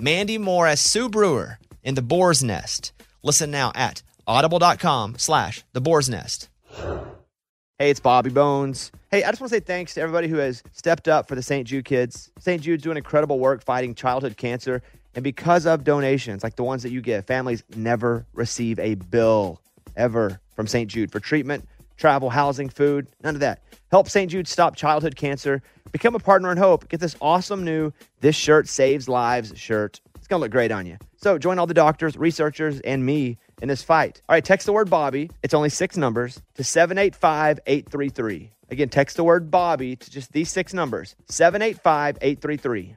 Mandy Moore as Sue Brewer in The Boar's Nest. Listen now at audible.com slash The Boar's Nest. Hey, it's Bobby Bones. Hey, I just want to say thanks to everybody who has stepped up for the St. Jude kids. St. Jude's doing incredible work fighting childhood cancer. And because of donations like the ones that you give, families never receive a bill ever from St. Jude for treatment, travel, housing, food, none of that. Help St. Jude stop childhood cancer. Become a partner in hope. Get this awesome new This Shirt Saves Lives shirt. It's going to look great on you. So join all the doctors, researchers, and me in this fight. All right, text the word Bobby. It's only six numbers to 785 833. Again, text the word Bobby to just these six numbers 785 833.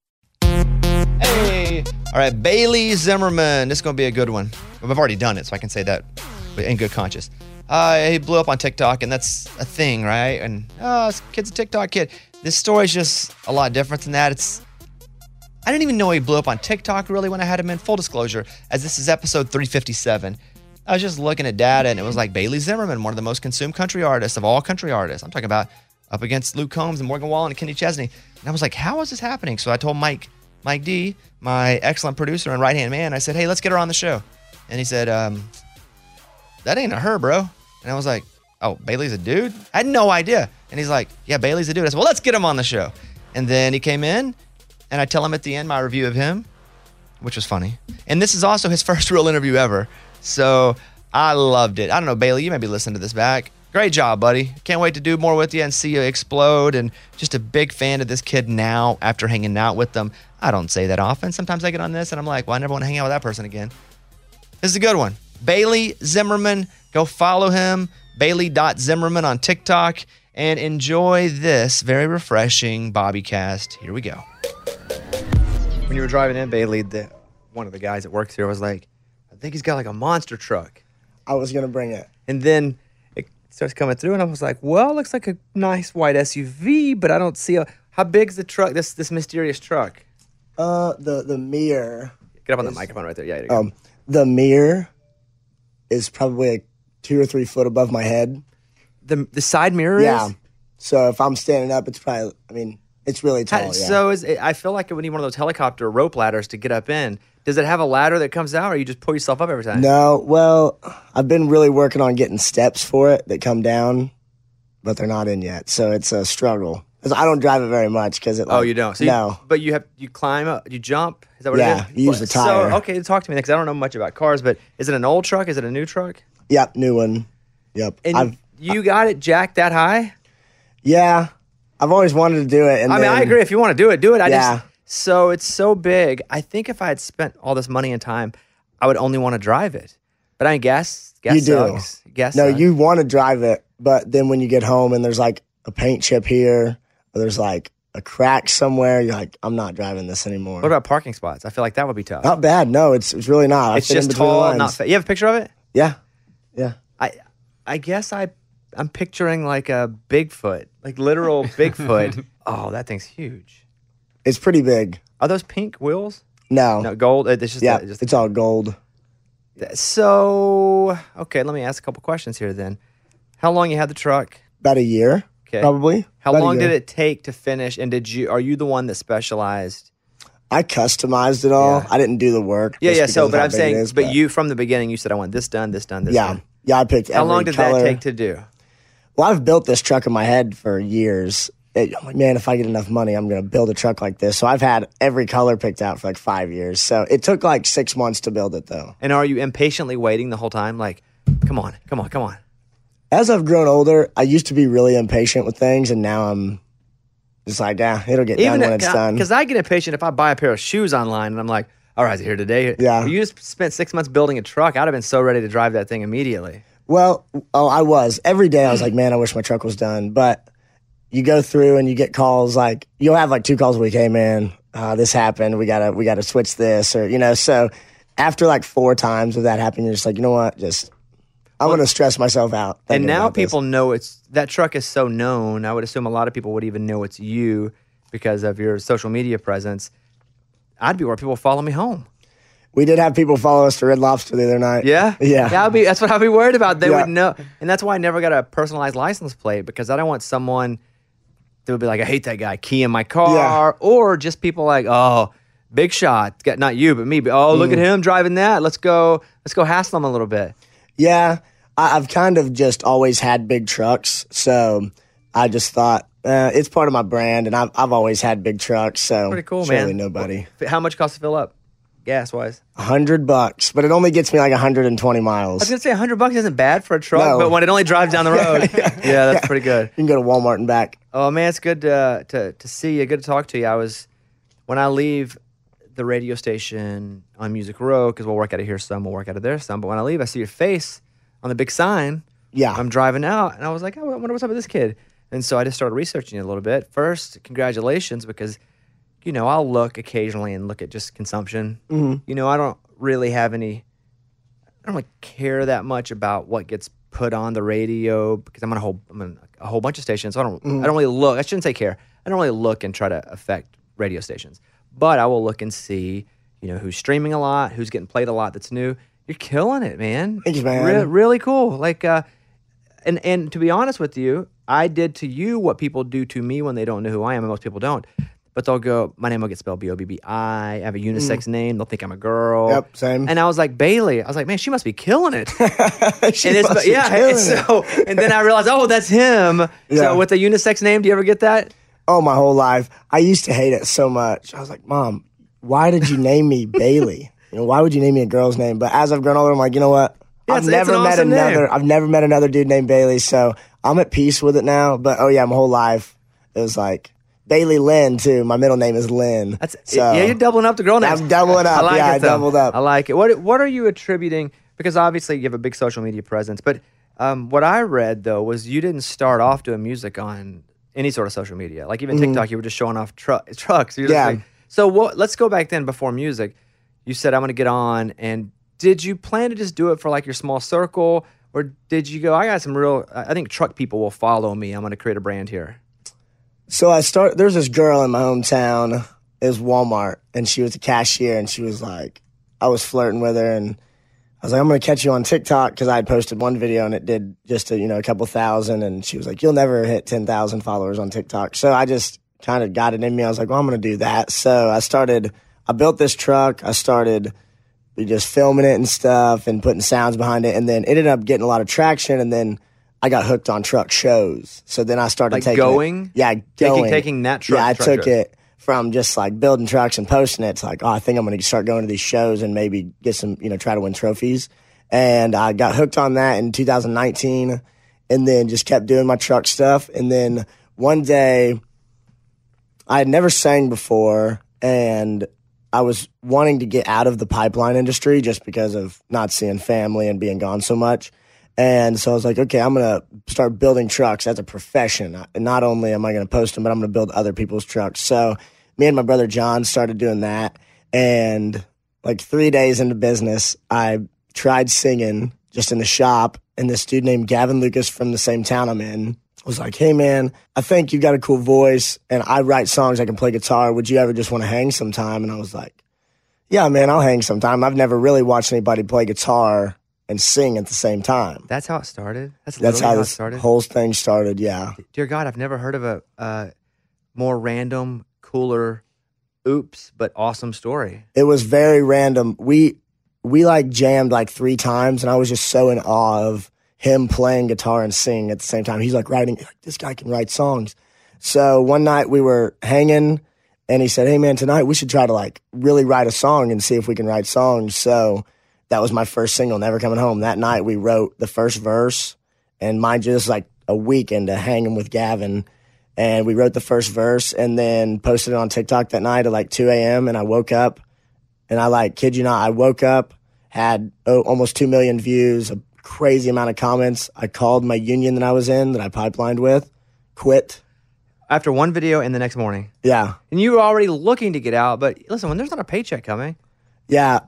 Hey. All right, Bailey Zimmerman. This is going to be a good one. I've already done it, so I can say that in good conscience. Uh, he blew up on TikTok, and that's a thing, right? And oh, this kid's a TikTok kid. This story's just a lot different than that. It's I didn't even know he blew up on TikTok really when I had him in. Full disclosure, as this is episode 357. I was just looking at data, and it was like Bailey Zimmerman, one of the most consumed country artists of all country artists. I'm talking about up against Luke Combs and Morgan Wallen and Kenny Chesney. And I was like, how is this happening? So I told Mike, Mike D, my excellent producer and right hand man, I said, hey, let's get her on the show. And he said, um, that ain't a her, bro. And I was like, oh, Bailey's a dude? I had no idea. And he's like, yeah, Bailey's a dude. I said, well, let's get him on the show. And then he came in, and I tell him at the end my review of him, which was funny. And this is also his first real interview ever. So I loved it. I don't know, Bailey, you may be listening to this back. Great job, buddy. Can't wait to do more with you and see you explode. And just a big fan of this kid now after hanging out with them. I don't say that often. Sometimes I get on this and I'm like, well, I never want to hang out with that person again. This is a good one. Bailey Zimmerman. Go follow him, Bailey.Zimmerman on TikTok, and enjoy this very refreshing Bobbycast. Here we go. When you were driving in, Bailey, the, one of the guys that works here was like, I think he's got like a monster truck. I was gonna bring it. And then it starts coming through, and I was like, well, it looks like a nice white SUV, but I don't see a. How big's the truck? This this mysterious truck. Uh, the the mirror. Get up on the microphone right there. Yeah. There you go. Um, the mirror is probably like two or three foot above my head. the the side mirror is Yeah. is. So if I'm standing up, it's probably. I mean, it's really tall. Yeah. So is I feel like it would need one of those helicopter rope ladders to get up in. Does it have a ladder that comes out, or you just pull yourself up every time? no, well, I've been really working on getting steps for it that come down, but they're not in yet. So it's a struggle. 'Cause I don't drive it very much because it. Oh, like- you don't. So you- no. but you have you climb up, you jump. Is that what Yeah, it is? you use the So tire. okay, talk to me because I don't know much about cars. But is it an old truck? Is it a new truck? Yep, new one. Yep. And I've, you got it jacked that high? yeah, I've always wanted to do it. And I mean, I then- agree. If you want to do it, do it. I Yeah. just so it's so big. I think if I had spent all this money and time, I would only want to drive it. But I guess, gas You do. sucks. Gas No, sucks. you want to drive it, but then when you get home and there's like a paint chip here, or there's like a crack somewhere, you're like, I'm not driving this anymore. What about parking spots? I feel like that would be tough. not bad. No, it's it's really not. I it's just tall, not fa- You have a picture of it? Yeah, yeah. I I guess I I'm picturing like a Bigfoot, like literal Bigfoot. Oh, that thing's huge. It's pretty big. Are those pink wheels? No, No, gold. uh, It's just yeah, a- just it's all gold. so. Okay, let me ask a couple questions here. Then, how long you had the truck? About a year, Okay. probably. How About long did it take to finish? And did you? Are you the one that specialized? I customized it all. Yeah. I didn't do the work. Yeah, yeah. So, but I'm saying, is, but you from the beginning, you said I want this done, this done, this yeah, done. yeah. Yeah, I picked. How long did color. that take to do? Well, I've built this truck in my head for years, it, I'm like, man, if I get enough money, I'm going to build a truck like this. So I've had every color picked out for like five years. So it took like six months to build it though. And are you impatiently waiting the whole time? Like, come on, come on, come on. As I've grown older, I used to be really impatient with things, and now I'm just like, yeah, it'll get done when it's done. Because I get impatient if I buy a pair of shoes online and I'm like, all right, here today. Yeah. If you just spent six months building a truck, I'd have been so ready to drive that thing immediately. Well, oh, I was. Every day I was like, man, I wish my truck was done. But you go through and you get calls like, you'll have like two calls a week. Hey, man, uh, this happened. We gotta, we gotta switch this or, you know, so after like four times of that happening, you're just like, you know what? Just, I'm going to stress myself out. And now about this. people know it's that truck is so known. I would assume a lot of people would even know it's you because of your social media presence. I'd be where people follow me home. we did have people follow us to Red Lobster the other night. Yeah, Yeah. Yeah, I'd be, that's what I'd be worried about. They Yeah. would know, and that's why I never got a personalized license plate because I don't want someone that would be like, "I hate that guy," key in my car, or just people like, "Oh, big shot." Got- Not you, but me. But, oh, Mm. look at him driving that. Let's go. Let's go hassle him a little bit. Yeah, I, I've kind of just always had big trucks, so I just thought uh, it's part of my brand, and I've I've always had big trucks. So Pretty cool, surely man. nobody. How much costs to fill up, gas wise? A hundred bucks, but it only gets me like 120 miles. I was gonna say hundred bucks isn't bad for a truck, No. but when it only drives down the road, yeah, that's pretty good. You can go to Walmart and back. Oh man, it's good to, to to see you. Good to talk to you. I was when I leave the radio station on Music Row because we'll work out of here some, we'll work out of there some. But when I leave, I see your face on the big sign. Yeah. I'm driving out, and I was like, oh, I wonder what's up with this kid. And so I just started researching you a little bit. First, congratulations because you know I'll look occasionally and look at just consumption. Mm-hmm. You know I don't really have any. I don't really care that much about what gets put on the radio because I'm on a whole I'm on a whole bunch of stations. So I don't I don't really look. I shouldn't say care. I don't really look and try to affect radio stations. But I will look and see, you know, who's streaming a lot, who's getting played a lot that's new. You're killing it, man. Thanks, man. Re- really cool. Like uh and and to be honest with you, I did to you what people do to me when they don't know who I am, and most people don't. But they'll go, my name will get spelled B O B B I. I have a unisex name. They'll think I'm a girl. Mm. Yep, same. And I was like Bailey. I was like, man, she must be killing it. She and must be yeah. killing And it. so and then I realized, oh, that's him. Yeah. So with a unisex name, do you ever get that? oh, my whole life, I used to hate it so much. I was like, Mom, why did you name me Bailey? You know, why would you name me a girl's name? But as I've grown older, I'm like, you know what? Yeah, I've never met awesome another. name. I've never met another dude named Bailey, so I'm at peace with it now. But oh yeah, my whole life it was like Bailey Lynn too. My middle name is Lynn. That's so, yeah. You're doubling up the girl names. I'm doubling up. I like Yeah, it, I doubled up. I like it. What What are you attributing? Because obviously you have a big social media presence, but um, what I read though was you didn't start off doing music on any sort of social media. Like even TikTok, you were just showing off truck trucks. You're just Mm-hmm. Yeah. like- so what? Let's go back then before music. You said I'm going to get on, and did you plan to just do it for like your small circle, or did you go? I got some real. I think truck people will follow me. I'm going to create a brand here. So I start. There's this girl in my hometown. It was Walmart, and she was a cashier, and she was like, I was flirting with her, and I was like, I'm gonna catch you on TikTok because I had posted one video and it did just a, you know a couple thousand, and she was like, you'll never hit ten thousand followers on TikTok. So I just kind of got it in me. I was like, well, I'm gonna do that. So I started. I built this truck. I started just filming it and stuff and putting sounds behind it, and then it ended up getting a lot of traction, and then. I got hooked on truck shows, so then I started Like taking it- going? yeah, going, taking that truck- Yeah, I truck took it from just like building trucks and posting it to like, oh, I think I'm going to start going to these shows and maybe get some, you know, try to win trophies. And I got hooked on that in 2019 and then just kept doing my truck stuff. And then one day I had never sang before and I was wanting to get out of the pipeline industry just because of not seeing family and being gone so much. And so I was like, okay, I'm going to start building trucks as a profession. Not only am I going to post them, but I'm going to build other people's trucks. So me and my brother John started doing that. And like three days into business, I tried singing just in the shop. And this dude named Gavin Lucas from the same town I'm in was like, hey man, I think you got a cool voice and I write songs, I can play guitar. Would you ever just want to hang sometime? And I was like, yeah, man, I'll hang sometime. I've never really watched anybody play guitar and sing at the same time. That's how it started. That's That's how it this started. whole thing started. Yeah. Dear God, I've never heard of a uh, more random, cooler, oops, but awesome story. It was very random. We we like jammed like three times, and I was just so in awe of him playing guitar and singing at the same time. He's like writing. Like, this guy can write songs. So one night we were hanging and he said, Hey man, tonight we should try to like really write a song and see if we can write songs. So that was my first single, Never Coming Home. That night we wrote the first verse and mind you, this was like a weekend hanging with Gavin. And we wrote the first verse and then posted it on TikTok that night at like 2 a.m. And I woke up and I like, kid you not, I woke up, had oh, almost 2 million views, a crazy amount of comments. I called my union that I was in, that I pipelined with, quit. After one video and the next morning. Yeah. And you were already looking to get out, but listen, when there's not a paycheck coming, Yeah.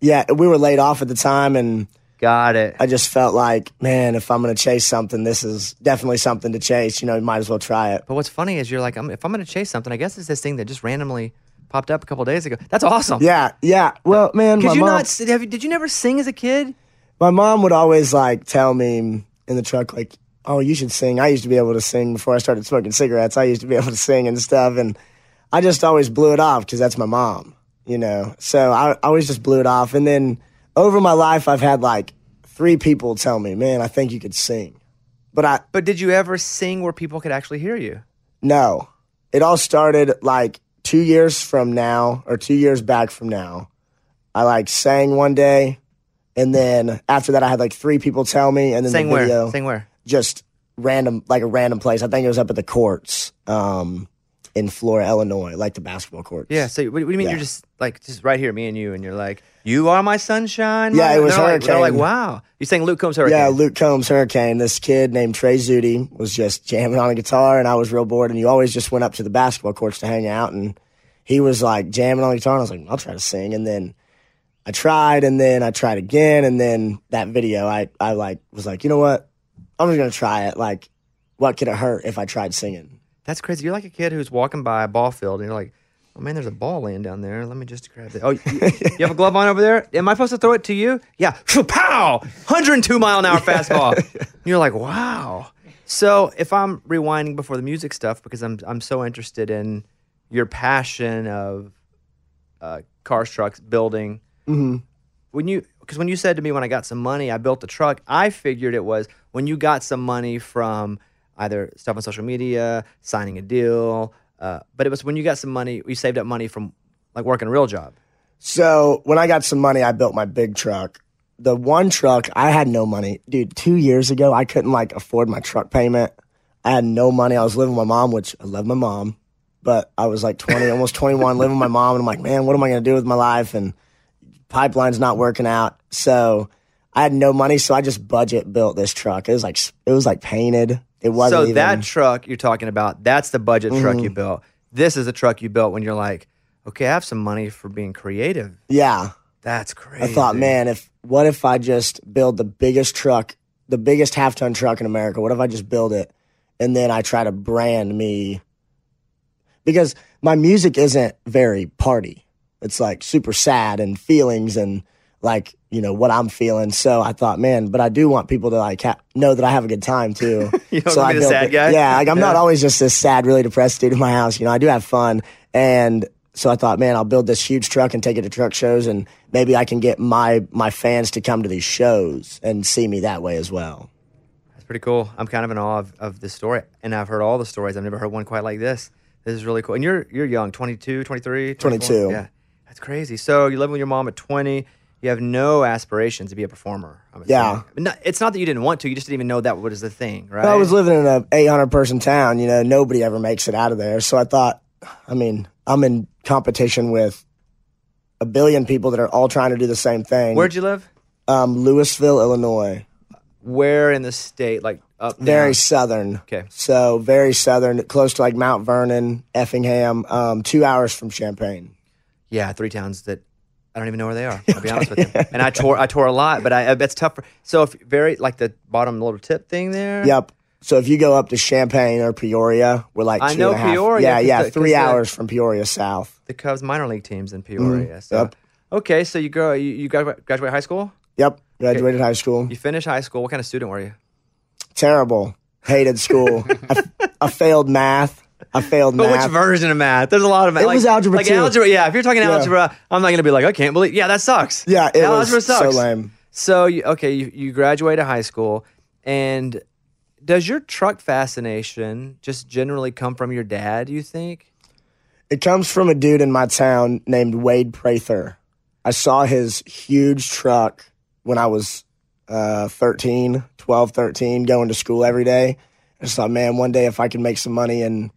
Yeah. We were laid off at the time and got it. I just felt like, man, if I'm going to chase something, this is definitely something to chase. You know, you might as well try it. But what's funny is you're like, I'm, if I'm going to chase something, I guess it's this thing that just randomly popped up a couple days ago. That's awesome. Yeah. Yeah. Well, man, my Could you mom, not? Have you, did you never sing as a kid? my mom would always like tell me in the truck, like, oh, you should sing. I used to be able to sing before I started smoking cigarettes. I used to be able to sing and stuff. And I just always blew it off because that's my mom, you know? So I I always just blew it off. And then over my life, I've had like three people tell me, man, I think you could sing. But I, But did you ever sing where people could actually hear you? No. It all started like two years from now or two years back from now. I like sang one day and then after that I had like three people tell me and then the where? video Sing where? just random like a random place. I think it was up at the courts um in Flora, Illinois, like the basketball court. Yeah. So what, what do you mean? Yeah. You're just like just right here, me and you, and you're like, you are my sunshine. Yeah, my-" it was they're like, they're like, Hurricane. wow. You sang Luke Combs Hurricane. Yeah, Luke Combs Hurricane. This kid named Trey Zudi was just jamming on a guitar, and I was real bored. And you always just went up to the basketball courts to hang out, and he was like jamming on the guitar. And I was like, I'll try to sing. And then I tried, and then I tried again, and then that video, I I like was like, you know what? I'm just gonna try it. Like, what could it hurt if I tried singing? That's crazy. You're like a kid who's walking by a ball field, and you're like, oh man, there's a ball laying down there. Let me just grab it. Oh, you, you have a glove on over there? Am I supposed to throw it to you? Yeah. Pow! 102 mile an hour fastball. And you're like, wow. So if I'm rewinding before the music stuff, because I'm I'm so interested in your passion of uh, cars, trucks, building. When you because when you said to me when I got some money, I built a truck. I figured it was when you got some money from either stuff on social media, signing a deal. Uh, but it was when you got some money, you saved up money from like working a real job. So when I got some money, I built my big truck. The one truck, I had no money. Dude, two years ago, I couldn't like afford my truck payment. I had no money. I was living with my mom, which I love my mom, but I was like 20, almost 21, living with my mom. And I'm like, man, what am I going to do with my life? And pipeline's not working out. So I had no money. So I just budget built this truck. It was like, it was like painted. It wasn't So even, that truck you're talking about, that's the budget truck mm-hmm. you built. This is the truck you built when you're like, okay, I have some money for being creative. yeah. That's crazy. I thought, man, if what if I just build the biggest truck, the biggest half ton truck in America? What if I just build it and then I try to brand me? Because my music isn't very party. It's like super sad and feelings and like you know what I'm feeling. So I thought, man, but I do want people to like ha- know that I have a good time too. You don't so I be the sad it- guy? Yeah, like I'm not always just this sad, really depressed dude in my house. You know, I do have fun and. So I thought, man, I'll build this huge truck and take it to truck shows, and maybe I can get my my fans to come to these shows and see me that way as well. That's pretty cool. I'm kind of in awe of, of this story. And I've heard all the stories. I've never heard one quite like this. This is really cool. And you're you're young, 22, 23, 24? 22. Yeah. That's crazy. So you live with your mom at 20. You have no aspirations to be a performer. I'm Yeah. not- it's not that you didn't want to. You just didn't even know that was the thing, right? I was living in a 800 person town. You know, nobody ever makes it out of there. So I thought, I mean, I'm in competition with a billion people that are all trying to do the same thing. Where'd you live? um, Louisville, Illinois. Where in the state? Like up Very southern. Okay. So very southern, close to like Mount Vernon, Effingham, um, two hours from Champaign. Yeah, three towns that I don't even know where they are. I'll be honest with you. And I tour, I tour a lot, but I, it's tough. For, so if very like the bottom little tip thing there. Yep. So if you go up to Champaign or Peoria, we're like I know and a half- Peoria, Yeah, yeah, the- three the- hours from Peoria south. the Cubs minor league teams in Peoria. So, Mm-hmm. Yep. okay, so you go, you, you graduate, graduate high school. Yep. Graduated high school. You finish high school. What kind of student were you? Terrible. Hated school. I, I failed math. I failed math. But math. which version of math? There's a lot of math. It like, was algebra like two. algebra. Yeah, if you're talking Yeah. algebra, I'm not gonna be like, I can't believe. Yeah, that sucks. yeah, it algebra was sucks. so lame. So you, okay, you, you graduated high school, and does your truck fascination just generally come from your dad? Do you think? It comes from a dude in my town named Wade Prather. I saw his huge truck when I was uh, 13, 12, 13, going to school every day. I just thought, man, one day if I could make some money and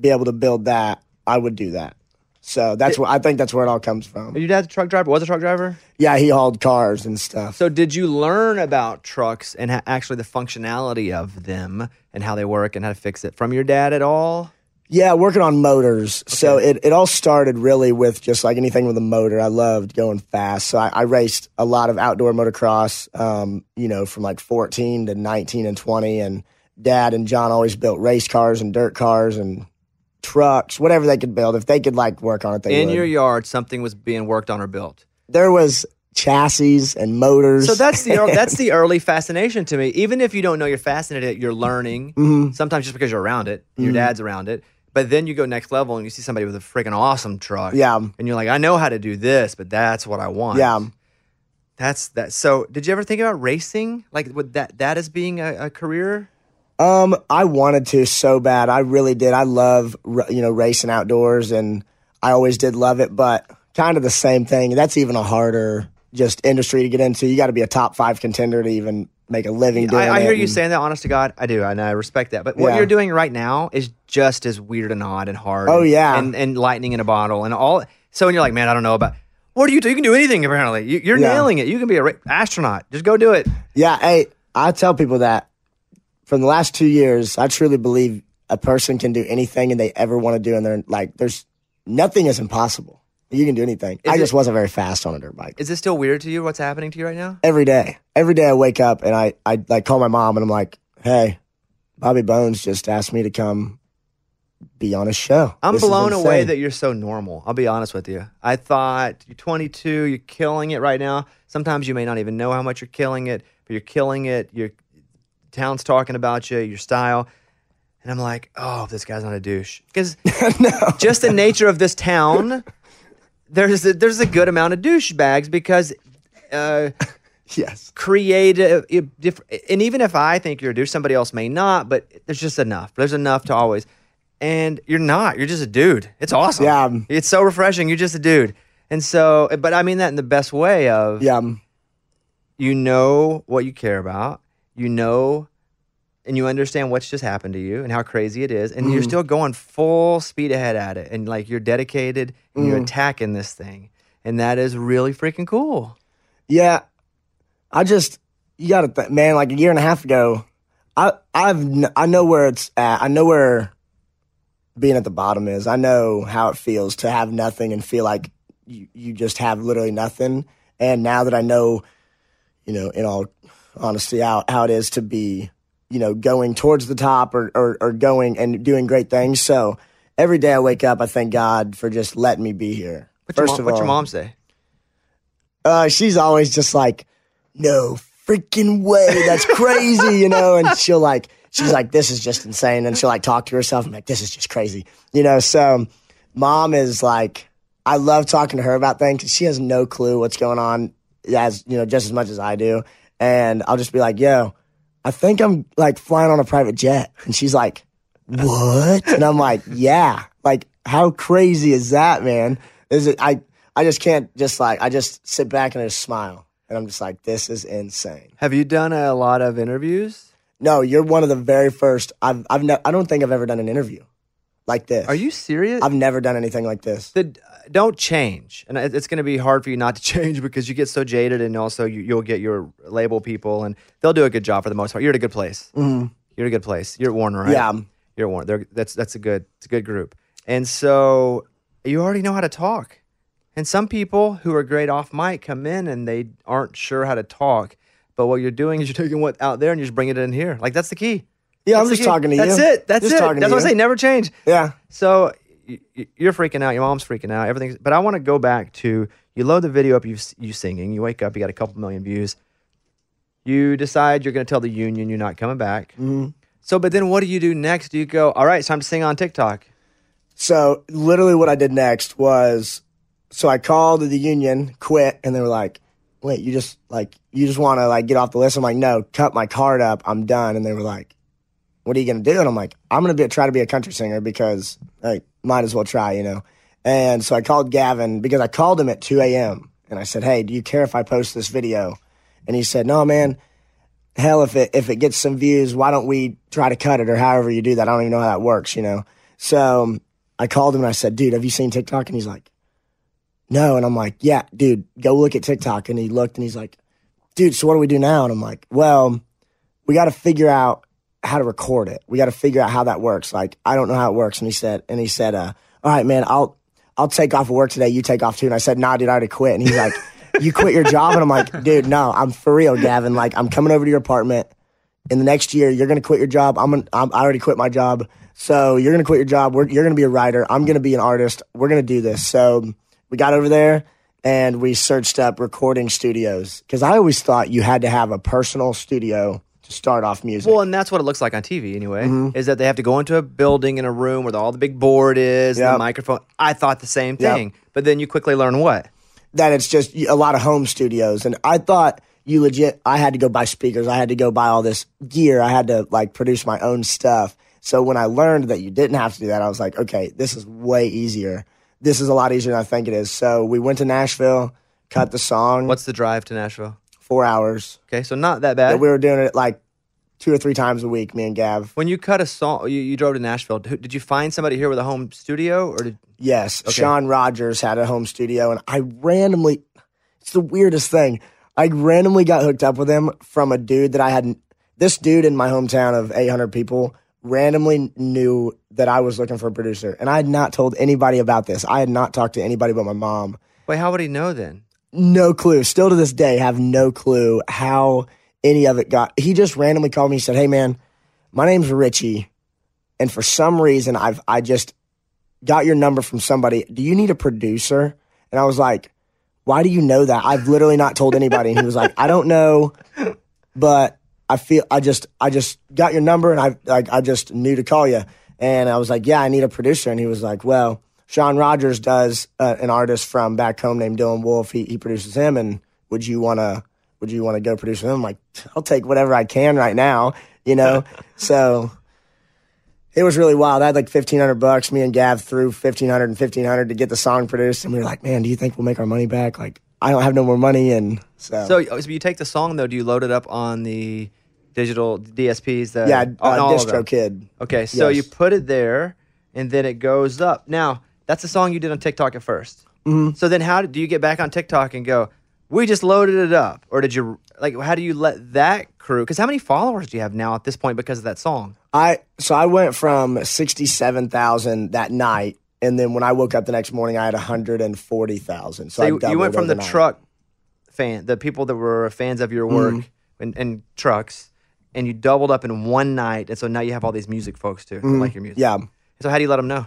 be able to build that, I would do that. So that's what I think that's where it all comes from. Your dad's a truck driver. Was a truck driver. Yeah, he hauled cars and stuff. So did you learn about trucks and ha- actually the functionality of them and how they work and how to fix it from your dad at all? Yeah, working on motors. So it, it all started really with just like anything with a motor. I loved going fast. So I, I raced a lot of outdoor motocross, um, you know, from like 14 to 19 and 20. And dad and John always built race cars and dirt cars and trucks, whatever they could build. If they could like work on it, they In would. your yard, something was being worked on or built. there was chassis and motors. So that's the that's the early fascination to me. Even if you don't know you're fascinated, you're learning. Mm-hmm. Sometimes just because you're around it, your dad's around it. But then you go next level and you see somebody with a freaking awesome truck. Yeah. And you're like, I know how to do this, but that's what I want. yeah. That's that. So did you ever think about racing? Like would that that as being a, a career? Um, I wanted to so bad. I really did. I love you know racing outdoors, and I always did love it. But kind of the same thing. That's even a harder just industry to get into. You got to be a top five contender to even make a living doing I, I hear you and- saying that, honest to God. I do, and I respect that. But what Yeah. you're doing right now is just as weird and odd and hard. Oh, yeah. and and lightning in a bottle and all. So when you're like, man, I don't know about. What do you do? You can do anything. Apparently, you, you're Yeah. nailing it. You can be a ra- astronaut. Just go do it. Yeah, hey, I tell people that from the last two years, I truly believe a person can do anything and they ever want to do, and they're like, there's nothing is impossible. You can do anything. I it- just wasn't very fast on a dirt bike. Is this still weird to you? What's happening to you right now? every day. Every day I wake up and I, I like call my mom and I'm like, hey, Bobby Bones just asked me to come be on a show. I'm This blown away that you're so normal. I'll be honest with you. I thought you're 22, you're killing it right now. Sometimes you may not even know how much you're killing it, but you're killing it. Your town's talking about you, your style. And I'm like, oh, this guy's not a douche. Because just the nature of this town, there's a, there's a good amount of douchebags because uh, yes. creative, diff- and even if I think you're a douche, somebody else may not, but there's just enough. There's enough to always. And you're not. You're just a dude. It's awesome. Yeah. It's so refreshing. You're just a dude. And so, but I mean that in the best way of Yeah. you know what you care about, you know, and you understand what's just happened to you and how crazy it is, and Mm-hmm. you're still going full speed ahead at it, and like you're dedicated and Mm. you're attacking this thing, and that is really freaking cool. Yeah. I just, you got to, th- man, like a year and a half ago, I, I've, I know where it's at. I know where being at the bottom is. I know how it feels to have nothing and feel like you, you just have literally nothing. And now that I know, you know, in all honesty, how, how it is to be, you know, going towards the top or, or, or going and doing great things. So every day I wake up, I thank God for just letting me be here. What's, your, First mom, of all, what's your mom say? uh, she's always just like, no freaking way. That's crazy, you know? And she'll like, she's like, this is just insane. And she'll like talk to herself and like, this is just crazy, you know? So mom is like, I love talking to her about things she has no clue what's going on as, you know, just as much as I do. And I'll just be like, yo, I think I'm like flying on a private jet. And she's like, what? And I'm like, yeah. Like, how crazy is that, man? Is it, I, I just can't just like, I just sit back and I just smile. And I'm just like, this is insane. Have you done a lot of interviews? No, you're one of the very first. I've, I've, ne- I don't think I've ever done an interview like this. Are you serious? I've never done anything like this. the, don't change, and it's going to be hard for you not to change because you get so jaded, and also you, you'll get your label people, and they'll do a good job for the most part. You're at a good place. Mm-hmm. You're at a good place. You're at Warner, right? Yeah. You're at Warner. They're, that's that's a good it's a good group, and so you already know how to talk. And some people who are great off mic come in and they aren't sure how to talk. But what you're doing is you're taking what out there and you're just bringing it in here. Like that's the key. Yeah, I'm just key. talking to you. That's it. That's Just it. That's what I say. Never change. Yeah. So y- y- you're freaking out. Your mom's freaking out. Everything's. But I want to go back to you. Load the video up. You you singing. You wake up. You got a couple million views. You decide you're going to tell the union you're not coming back. Mm-hmm. So, but then what do you do next? Do you go? All right, it's time to sing on TikTok. So literally what I did next was, so I called the union, quit, and they were like, wait, you just like, you just want to like get off the list? I'm like, no, cut my card up. I'm done. And they were like, what are you going to do? And I'm like, I'm going to try to be a country singer because like might as well try, you know. And so I called Gavin because I called him at 2 a.m. and I said, Hey, do you care if I post this video? And he said, No, man. Hell, if it if it gets some views, why don't we try to cut it or however you do that? I don't even know how that works, you know. So I called him and I said, Dude, have you seen TikTok? And he's like, No. And I'm like, Yeah, dude, go look at TikTok. And he looked and he's like, Dude, so what do we do now? And I'm like, Well, we got to figure out how to record it. We got to figure out how that works. Like, I don't know how it works. And he said, and he said, uh, all right, man, I'll, I'll take off of work today. You take off too. And I said, nah, dude, I already quit. And he's like, you quit your job? And I'm like, dude, no, I'm for real, Gavin. Like, I'm coming over to your apartment in the next year. You're going to quit your job. I'm, gonna, I'm, I already quit my job. So you're going to quit your job. We're, you're going to be a writer. I'm going to be an artist. We're going to do this. So we got over there and we searched up recording studios because I always thought you had to have a personal studio to start off music. Well, and that's what it looks like on TV anyway. Mm-hmm. Is that they have to go into a building in a room where all the big board is, the microphone. I thought the same Yep. thing, but then you quickly learn what. that it's just a lot of home studios. And I thought you legit, I had to go buy speakers. I had to go buy all this gear. I had to like produce my own stuff. So when I learned that you didn't have to do that, I was like, okay, this is way easier. This is a lot easier than I think it is. So we went to Nashville, cut the song, What's the drive to Nashville? Four hours. Okay, so not that bad. We were doing it like two or three times a week, me and Gav. when you cut a song, you, you drove to Nashville. Did you find somebody here with a home studio, or did Yes, Sean Rogers had a home studio, and I randomly, it's the weirdest thing. I randomly got hooked up with him from a dude that I hadn't, this dude in my hometown of 800 people randomly knew that I was looking for a producer. And I had not told anybody about this. I had not talked to anybody but my mom. wait? How would he know then? No clue. Still to this day, have no clue how any of it got. He just randomly called me and said, Hey, man, my name's Richie. And for some reason, I've, I just got your number from somebody. Do you need a producer? And I was like, why do you know that? I've literally not told anybody. And he was like, I don't know, but I feel I just I just got your number and I like I just knew to call you. And I was like, yeah, I need a producer. And he was like, well, Sean Rogers does uh, an artist from back home named Dylan Wolf. He he produces him. And would you wanna would you want to go produce with him? I'm like, I'll take whatever I can right now, you know. so it was really wild. I had like fifteen hundred bucks. Me and Gav threw fifteen hundred and fifteen hundred to get the song produced, and we were like, "Man, do you think we'll make our money back?" Like, I don't have no more money, and so, So, so you take the song though. Do you load it up on the digital DSPs? The, yeah, on uh, all of them? DistroKid. Okay, so you put it there, and then it goes up. Now that's a song you did on TikTok at 1st Mm-hmm. So then, how do you get back on TikTok and go? We just loaded it up, or did you like? How do you let that crew? Because how many followers do you have now at this point because of that song? I so I went from sixty seven thousand that night, and then when I woke up the next morning, I had one hundred and forty thousand. So, So you, you went from the truck fan, the people that were fans of your work Mm-hmm. and, and trucks, and you doubled up in one night, and so now you have all these music folks too, that like your music. Mm-hmm. Yeah, So how do you let them know?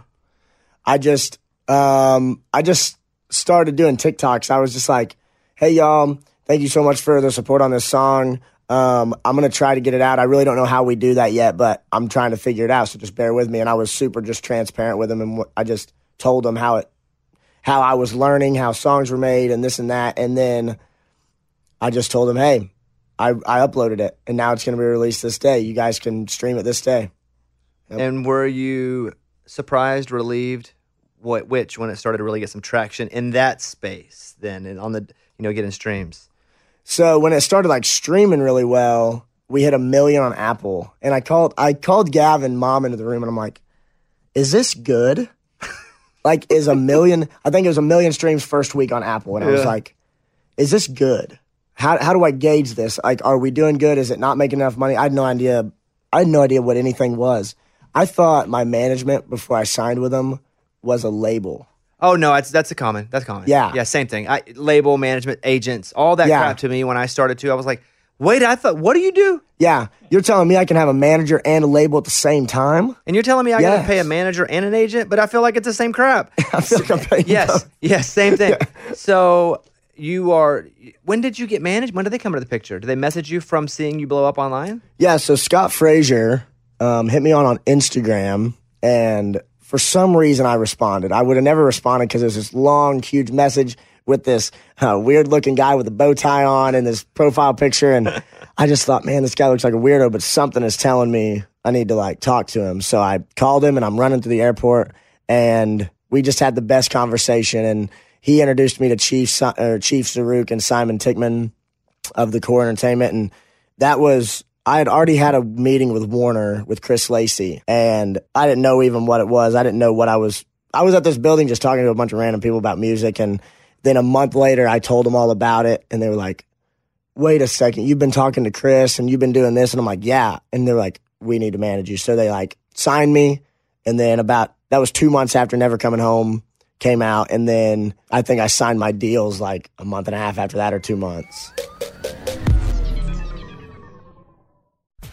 I just um I just started doing TikToks. I was just like, "Hey y'all, thank you so much for the support on this song. Um, I'm gonna try to get it out. I really don't know how we do that yet, but I'm trying to figure it out. So just bear with me." And I was super just transparent with them, and I just told them how it, how I was learning, how songs were made, and this and that. And then I just told them, "Hey, I I uploaded it, and now it's gonna be released this day. You guys can stream it this day." And were you surprised, relieved, what which when it started to really get some traction in that space? Then and on the you know getting streams. So when it started like streaming really well, we hit a million on Apple, and I called I called Gavin mom into the room, and I'm like, "Is this good? like, is a million? I think it was a million streams first week on Apple, and I was Yeah. like, "Is this good? How how do I gauge this? Like, are we doing good? Is it not making enough money? I had no idea. I had no idea what anything was. I thought my management before I signed with them was a label. Oh no, that's that's a common. That's common. Yeah. yeah, same thing. I, label management, agents, all that Yeah. crap to me when I started too. I was like, wait, I thought, what do you do? Yeah, you're telling me I can have a manager and a label at the same time? And you're telling me I got to pay a manager and an agent, but I feel like it's the same crap. I feel like I'm paying yes, both. yes, same thing. So you are. When did you get managed? When did they come into the picture? Did they message you from seeing you blow up online? Yeah, so Scott Frazier um, hit me on on Instagram, and for some reason I responded. I would have never responded because it was this long, huge message with this uh, weird looking guy with a bow tie on and this profile picture. And I just thought, man, this guy looks like a weirdo, but something is telling me I need to like talk to him. So I called him and I'm running to the airport and we just had the best conversation and he introduced me to Chief or Chief Zaruk and Simon Tikhman of the Core Entertainment and that was I had already had a meeting with Warner with Chris Lacy and I didn't know even what it was. I didn't know what I was I was at this building just talking to a bunch of random people about music and then a month later I told them all about it and they were like, "Wait a second, you've been talking to Chris and you've been doing this." And I'm like, "Yeah." And they're like, "We need to manage you." So they like signed me and then about that was 2 months after Never Coming Home came out and then I think I signed my deals like a month and a half after that or 2 months.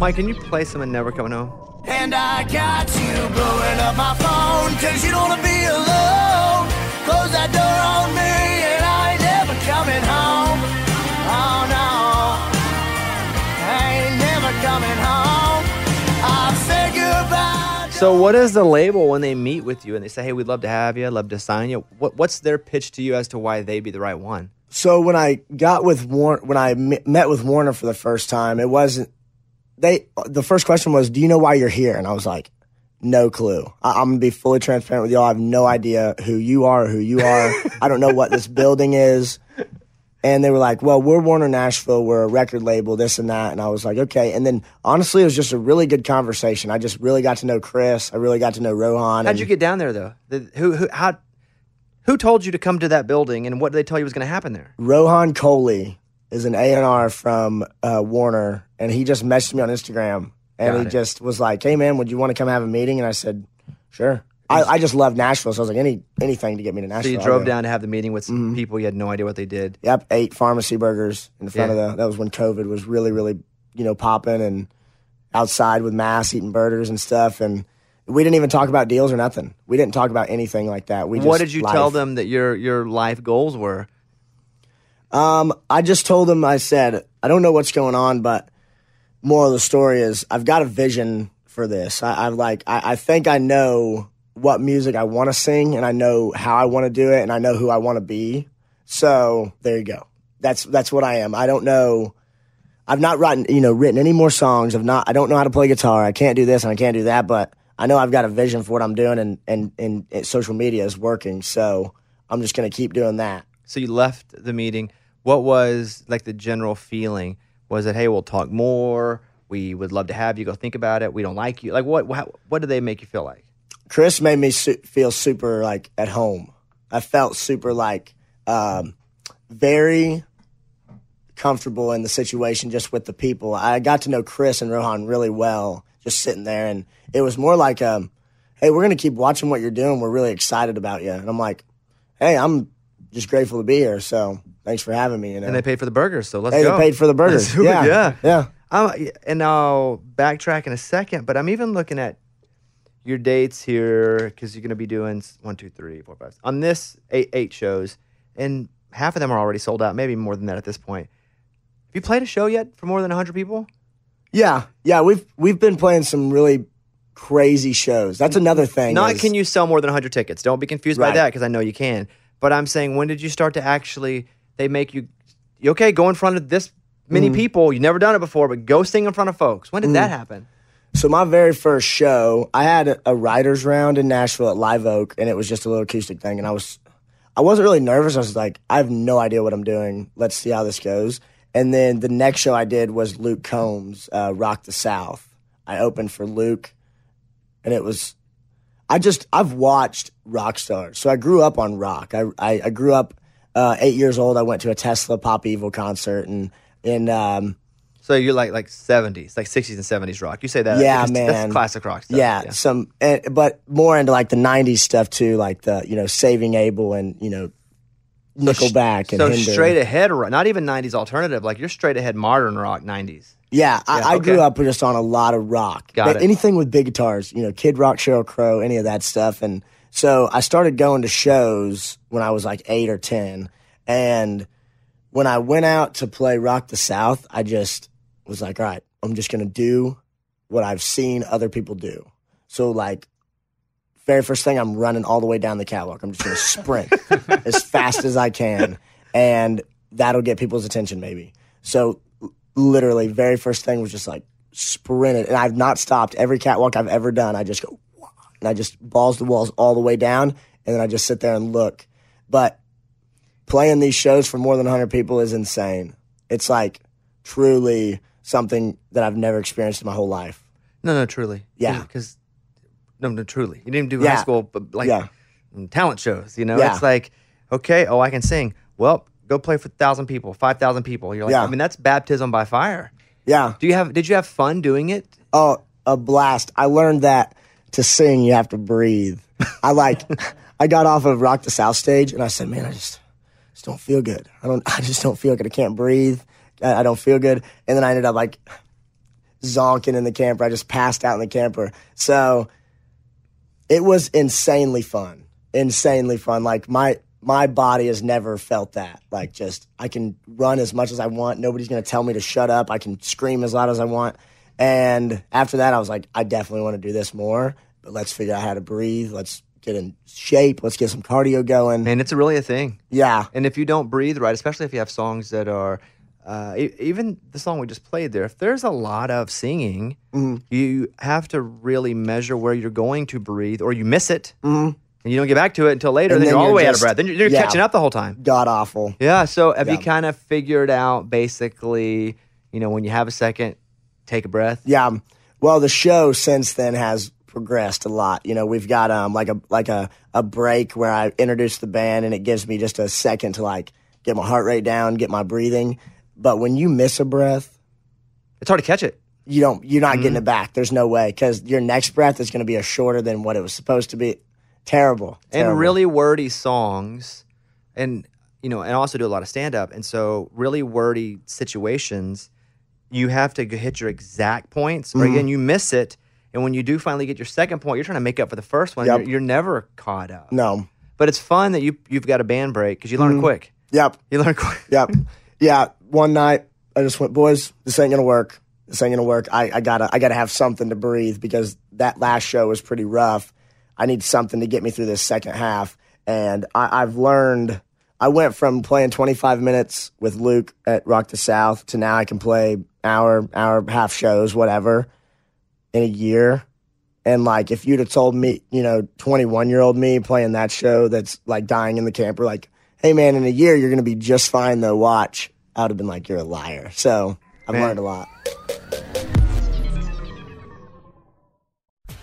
Mike, can you play some of Never Coming Home? And I got you blowing up my phone Cause you don't wanna be alone Close that door on me and I ain't never coming home Oh no I ain't never coming home I've said goodbye So, what is the label when they meet with you and they say, "Hey, we'd love to have you, love to sign you"? What, what's their pitch to you as to why they'd be the right one? So when I got with Warner, when I met with Warner for the first time, it wasn't they. The first question was, "Do you know why you're here?" And I was like, "No clue. I, I'm gonna be fully transparent with y'all. I have no idea who you are, who you are. I don't know what this building is." And they were like, "Well, we're Warner Nashville. We're a record label, this and that." And I was like, "Okay." And then honestly, it was just a really good conversation. I just really got to know Chris. I really got to know Rohan. How'd and- you get down there though? The, who, who, how, who told you to come to that building, and what did they tell you was going to happen there? Rohan Kohli is an A&R from uh, Warner, and he just messaged me on Instagram and Got he it. just was like, "Hey man, would you want to come have a meeting?" And I said, "Sure." I, I just love Nashville, so I was like, "Any anything to get me to Nashville. So Nashville." you I'll drove go." down to have the meeting with some people. You had no idea what they did. Yep, ate pharmacy burgers in front Yeah. of the. That was when COVID was really, really, you know, popping and outside with masks, eating burgers and stuff. And we didn't even talk about deals or nothing. We didn't talk about anything like that. We what did you life. tell them that your your life goals were? Um, I just told them. I said, I don't know what's going on, but moral of the story is I've got a vision for this. I, I'm like, I, I think I know what music I want to sing, and I know how I want to do it, and I know who I want to be. So there you go. That's that's what I am. I don't know. I've not written, you know, written any more songs. I've not. I don't know how to play guitar. I can't do this and I can't do that. But I know I've got a vision for what I'm doing, and and and, and social media is working. So I'm just gonna keep doing that. So you left the meeting. What was like the general feeling? Was it, hey, we'll talk more. We would love to have you. Go think about it. We don't like you. Like what? What, what did they make you feel like? Chris made me su- feel super like at home. I felt super like um, very comfortable in the situation just with the people. I got to know Chris and Rohan really well just sitting there, and it was more like, um, "Hey, we're gonna keep watching what you're doing. We're really excited about you." And I'm like, "Hey, I'm just grateful to be here. So thanks for having me." You know, And they paid for the burgers. So let's hey, go. they paid for the burgers. Let's do it. yeah, yeah. yeah. Um, and I'll backtrack in a second, but I'm even looking at your dates here because you're going to be doing one, two, three, four, five. On this, eight, eight shows, and half of them are already sold out, maybe more than that at this point. Have you played a show yet for more than 100 people? Yeah, yeah, we've we've been playing some really crazy shows. That's another thing. Not is- can you sell more than 100 tickets. Don't be confused by that because I know you can. But I'm saying, when did you start to actually, they make you, you okay, go in front of this many Mm. people. You've never done it before, but go sing in front of folks. When did that happen? So my very first show, I had a, a writers round in Nashville at Live Oak, and it was just a little acoustic thing. And I was, I wasn't really nervous. I was like, I have no idea what I'm doing. Let's see how this goes. And then the next show I did was Luke Combs, uh, Rock the South. I opened for Luke, and it was, I just I've watched rock stars. So I grew up on rock. I I, I grew up uh, eight years old. I went to a Tesla Pop Evil concert, and in um, So you're like like 70s, like 60s and 70s rock. You say that. Yeah, man. That's classic rock stuff. yeah, some, and, but more into like the '90s stuff too, like the you know Saving Abel and you know Nickelback and So Hinder. straight ahead, ro- not even 90s alternative, like you're straight ahead modern rock 90s. Yeah, I, Yeah, I grew up just on a lot of rock. Got But it. Anything with big guitars, you know, Kid Rock, Sheryl Crow, any of that stuff. And so I started going to shows when I was like eight or 10. And when I went out to play Rock the South, I just was like, all right, I'm just going to do what I've seen other people do. So, like, very first thing, I'm running all the way down the catwalk. I'm just going to sprint as fast as I can. And that'll get people's attention, maybe. So, literally, very first thing was just like sprinted. And I've not stopped. Every catwalk I've ever done, I just go, and I just balls the walls all the way down. And then I just sit there and look. But playing these shows for more than 100 people is insane. It's like truly something that I've never experienced in my whole life. No, no, truly. Yeah. Because, no, no, truly. You didn't do Yeah. high school, but like Yeah. talent shows, you know? Yeah. It's like, okay, oh, I can sing. Well, go play for 1,000 people, 5,000 people. You're like, Yeah. I mean, that's baptism by fire. Yeah. Do you have, did you have fun doing it? Oh, a blast. I learned that to sing, you have to breathe. I like, I got off of Rock the South stage and I said, man, I just, just don't feel good. I don't, I just don't feel good. I can't breathe. I, I don't feel good. And then I ended up like zonking in the camper. I just passed out in the camper. So it was insanely fun. Insanely fun. Like my, my body has never felt that. Like just I can run as much as I want. Nobody's gonna tell me to shut up. I can scream as loud as I want. And after that, I was like, I definitely want to do this more. But let's figure out how to breathe. Let's get in shape. Let's get some cardio going. And it's really a thing. Yeah, And if you don't breathe right, especially if you have songs that are, uh, even the song we just played there, if there's a lot of singing, Mm-hmm. you have to really measure where you're going to breathe, or you miss it, mm-hmm. and you don't get back to it until later. And then, then you're all the you're way out of breath. Then you're, you're yeah. catching up the whole time. god awful. Yeah. So have you kind of figured out basically, you know, when you have a second, take a breath? Yeah. Well, the show since then has progressed a lot. You know, we've got um like a like a, a break where I introduce the band and it gives me just a second to like get my heart rate down, get my breathing. But when you miss a breath, It's hard to catch it. you don't you're not getting it back. There's no way because your next breath is going to be a shorter than what it was supposed to be. Terrible. and really wordy songs and you know and also do a lot of stand up and so really wordy situations you have to hit your exact points or Mm-hmm. again you miss it and when you do finally get your second point you're trying to make up for the first one Yep. you're, you're never caught up no. but it's fun that you you've got a band break because you Mm-hmm. learn quick Yep. you learn quick Yep. Yeah. One night I just went, boys, this ain't gonna work. This ain't gonna work. I, I gotta I gotta have something to breathe because that last show was pretty rough. I need something to get me through this second half. And I, I've learned I went from playing 25 minutes with Luke at Rock the South to now I can play hour, hour, half shows, whatever, in a year. And like, if you'd have told me, you know, 21 year old me playing that show that's like dying in the camper, like, hey man, in a year you're gonna be just fine though. Watch. I would have been like, you're a liar. So I've Man. learned a lot.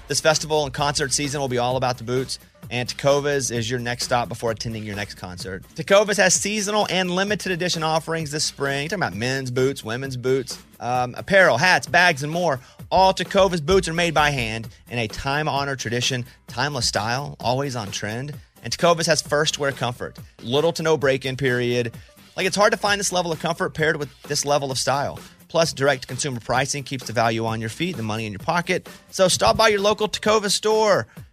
This festival and concert season will be all about the boots, and Tecovas is your next stop before attending your next concert. Tecovas has seasonal and limited edition offerings this spring. Talking about men's boots, women's boots, um, apparel, hats, bags, and more. All Tecovas boots are made by hand in a time-honored tradition, timeless style, always on trend. And Tecovas has first wear comfort, little to no break-in period. Like it's hard to find this level of comfort paired with this level of style. Plus, direct consumer pricing keeps the value on your feet, the money in your pocket. So stop by your local Tecovas store,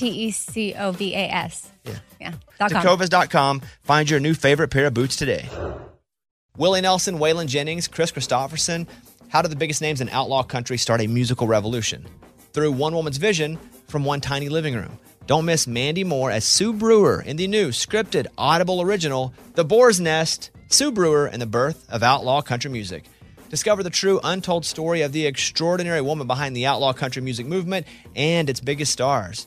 T E C O V A S. Yeah. Yeah. Tecovas.com. Find your new favorite pair of boots today. Willie Nelson, Waylon Jennings, Kris Kristofferson. How did the biggest names in outlaw country start a musical revolution? Through one woman's vision from one tiny living room. Don't miss Mandy Moore as Sue Brewer in the new scripted Audible original, The Boar's Nest, Sue Brewer and the Birth of Outlaw Country Music. Discover the true untold story of the extraordinary woman behind the outlaw country music movement and its biggest stars.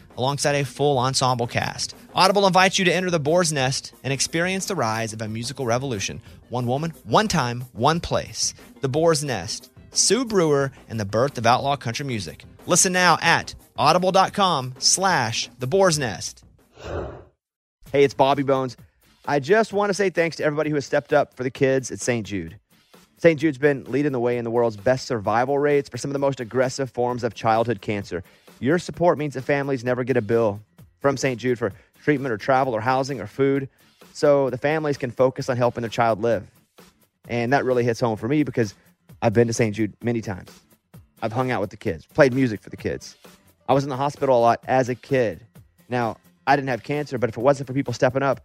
alongside a full ensemble cast. Audible invites you to enter the boar's nest and experience the rise of a musical revolution. One woman, one time, one place. The Boar's Nest, Sue Brewer, and the birth of outlaw country music. Listen now at audible.com slash the boar's nest. Hey, it's Bobby Bones. I just want to say thanks to everybody who has stepped up for the kids at St. Jude. St. Jude's been leading the way in the world's best survival rates for some of the most aggressive forms of childhood cancer. Your support means that families never get a bill from St. Jude for treatment or travel or housing or food, so the families can focus on helping their child live. And that really hits home for me because I've been to St. Jude many times. I've hung out with the kids, played music for the kids. I was in the hospital a lot as a kid. Now, I didn't have cancer, but if it wasn't for people stepping up,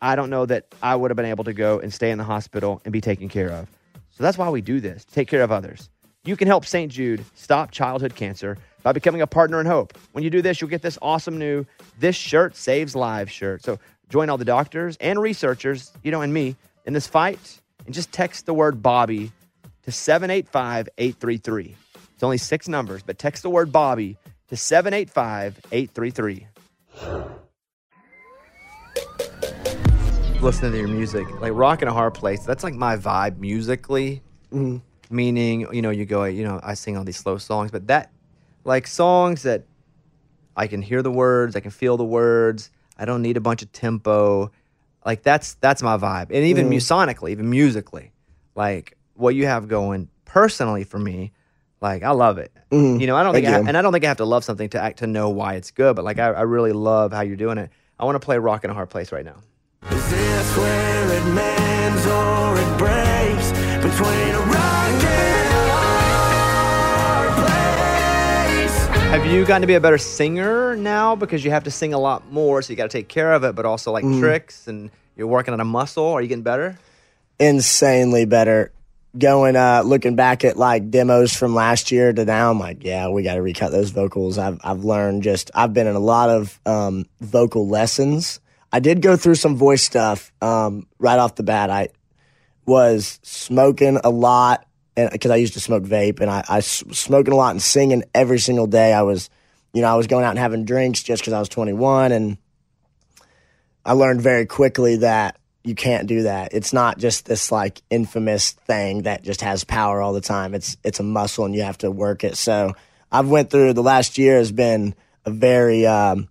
I don't know that I would have been able to go and stay in the hospital and be taken care of. So that's why we do this, take care of others. You can help St. Jude stop childhood cancer by becoming a partner in hope. When you do this, you'll get this awesome new This Shirt Saves Lives shirt. So join all the doctors and researchers, you know, and me in this fight and just text the word Bobby to 785 833. It's only six numbers, but text the word Bobby to 785 833. Listening to your music, like Rock in a Hard Place, that's like my vibe musically. Mm-hmm. Meaning, you know, you go, you know, I sing all these slow songs, but that, like songs that I can hear the words, I can feel the words, I don't need a bunch of tempo. Like that's that's my vibe. And even mm. musonically, even musically, like what you have going personally for me, like I love it. Mm-hmm. You know, I don't think, I, you. and I don't think I have to love something to act to know why it's good. But like I, I really love how you're doing it. I want to play "Rock in a Hard Place" right now. Have you gotten to be a better singer now because you have to sing a lot more, so you got to take care of it, but also like tricks and you're working on a muscle? Are you getting better? insanely better. Going uh looking back at like demos from last year to now, I'm like, yeah, we got to recut those vocals. I've I've learned just I've been in a lot of um, vocal lessons. I did go through some voice stuff um, right off the bat. I was smoking a lot and because I used to smoke vape and I I, I s- smoking a lot and singing every single day. I was, you know, I was going out and having drinks just because I was 21 and I learned very quickly that you can't do that. It's not just this like infamous thing that just has power all the time. It's it's a muscle and you have to work it. So I've went through the last year has been a very um,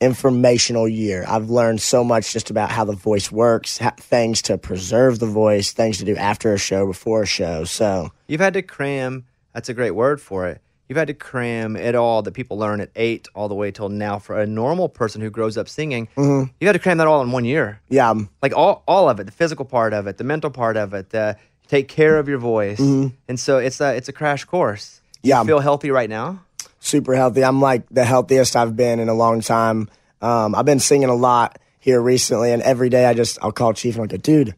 informational year. I've learned so much just about how the voice works, ha- things to preserve the voice, things to do after a show, before a show. So You've had to cram, that's a great word for it. You've had to cram it all that people learn at eight all the way till now for a normal person who grows up singing. Mm-hmm. You had to cram that all in one year. yeah, Like all, all of it, the physical part of it, the mental part of it, the take care of your voice. And so it's a, it's a crash course. Mm-hmm. Yeah. You feel healthy right now? Super healthy. I'm like the healthiest I've been in a long time. Um, I've been singing a lot here recently, and every day I just I'll call Chief and I'll go, dude,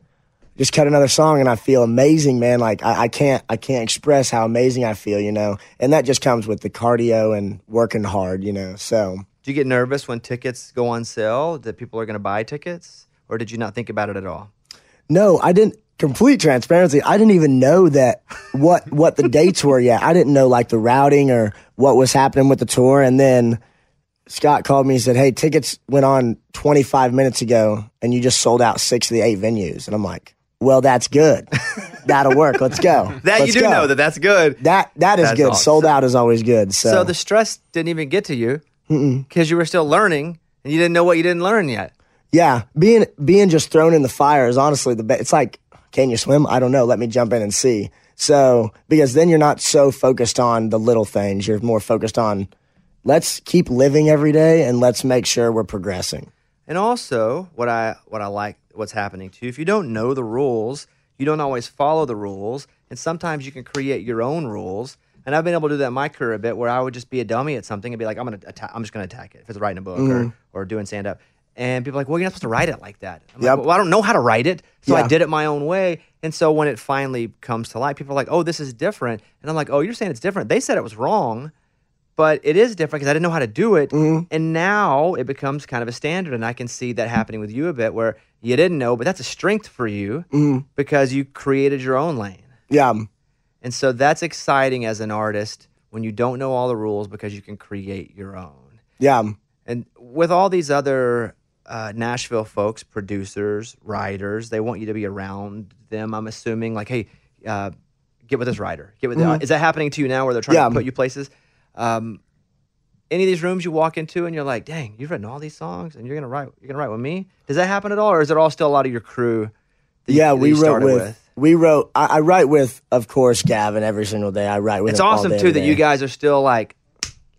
just cut another song, and I feel amazing, man. Like I, I can't I can't express how amazing I feel, you know. And that just comes with the cardio and working hard, you know. So Do you get nervous when tickets go on sale that people are going to buy tickets? Or did you not think about it at all? No, I didn't. Complete transparency. I didn't even know that what what the dates were yet. I didn't know like the routing or what was happening with the tour. And then Scott called me and said, "Hey, tickets went on 25 minutes ago, and you just sold out six of the eight venues." And I'm like, "Well, that's good. That'll work. Let's go. That Let's you do go." know that that's good. that that is That's good. awesome. Sold out is always good. So, So the stress didn't even get to you because you were still learning and you didn't know what you didn't learn yet. Yeah, being being just thrown in the fire is honestly the best. It's like, can you swim? I don't know. Let me jump in and see. So because then you're not so focused on the little things. You're more focused on let's keep living every day and let's make sure we're progressing. And also, what I what I like what's happening too. If you don't know the rules, you don't always follow the rules, and sometimes you can create your own rules. And I've been able to do that in my career a bit, where I would just be a dummy at something and be like, I'm gonna atta- I'm just gonna attack it if it's writing a book or mm-hmm. or doing stand up. And people are like, well, you're not supposed to write it like that. I'm Yep. like, well, I don't know how to write it, so I did it my own way. And so when it finally comes to light, people are like, oh, this is different. And I'm like, oh, you're saying it's different. They said it was wrong but it is different because I didn't know how to do it. Mm-hmm. And now it becomes kind of a standard. And I can see that happening with you a bit where you didn't know, but that's a strength for you mm-hmm. because you created your own lane. Yeah, And so that's exciting as an artist when you don't know all the rules because you can create your own. yeah, And with all these other uh, Nashville folks, producers, writers, they want you to be around them. I'm assuming, like, hey, uh, get with this writer. Get with. Uh, is that happening to you now, where they're trying Yeah. to put you places? Um, any of these rooms you walk into and you're like, dang, you've written all these songs and you're gonna write. You're gonna write with me. Does that happen at all, or is it all still a lot of your crew? that you- yeah. that We you wrote started with, we wrote. I, I write with, of course, Gavin every single day. I write with. It's awesome day, too that you guys are still like,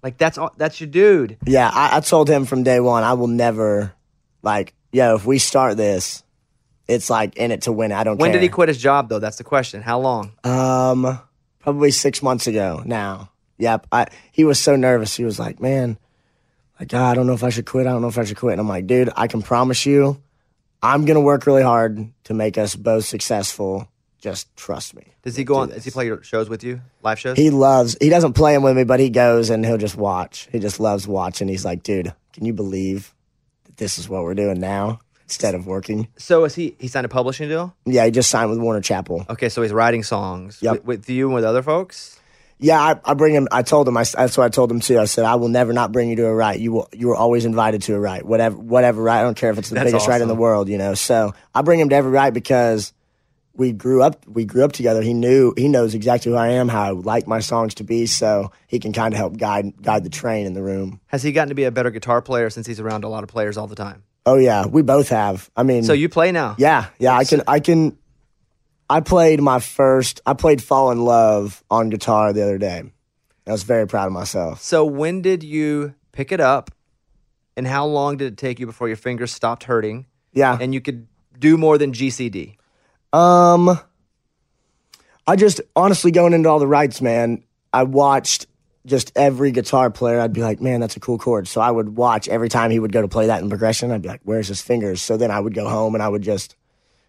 like that's all, that's your dude. Yeah, I, I told him from day one, I will never, like, yo, if we start this, it's like in it to win. it. I don't When care. did he quit his job though? That's the question. How long? Um, probably six months ago now. Yep. I, he was so nervous. He was like, man, like, "Ah, I don't know if I should quit. I don't know if I should quit. And I'm like, dude, I can promise you, I'm going to work really hard to make us both successful. Just trust me. Does he go on? Does he play your shows with you? Live shows? He loves, he doesn't play them with me, but he goes and he'll just watch. He just loves watching. He's like, dude, can you believe this is what we're doing now instead of working? so is he? He signed a publishing deal. Yeah, he just signed with Warner Chappell. Okay, so he's writing songs Yep. with, with you and with other folks. Yeah, I, I bring him. I told him. I, that's what I told him too. I said, I will never not bring you to a right. You will. You were always invited to a right. Whatever, whatever right. I don't care if it's the That's biggest right in the world. You know. So I bring him to every right because we grew up. We grew up together. He knew. He knows exactly who I am. How I like my songs to be. So he can kind of help guide guide the train in the room. Has he gotten to be a better guitar player since he's around a lot of players all the time? Oh yeah, we both have. I mean, So you play now? Yeah, yeah. I can. I can. I played my first. I played "Fall in Love" on guitar the other day. I was very proud of myself. So when did you pick it up, and how long did it take you before your fingers stopped hurting Yeah. and you could do more than GCD? Um, I just honestly going into all the rights, man. I watched just every guitar player, I'd be like, man, that's a cool chord. So I would watch every time he would go to play that in progression. I'd be like, where's his fingers? So then I would go home and I would just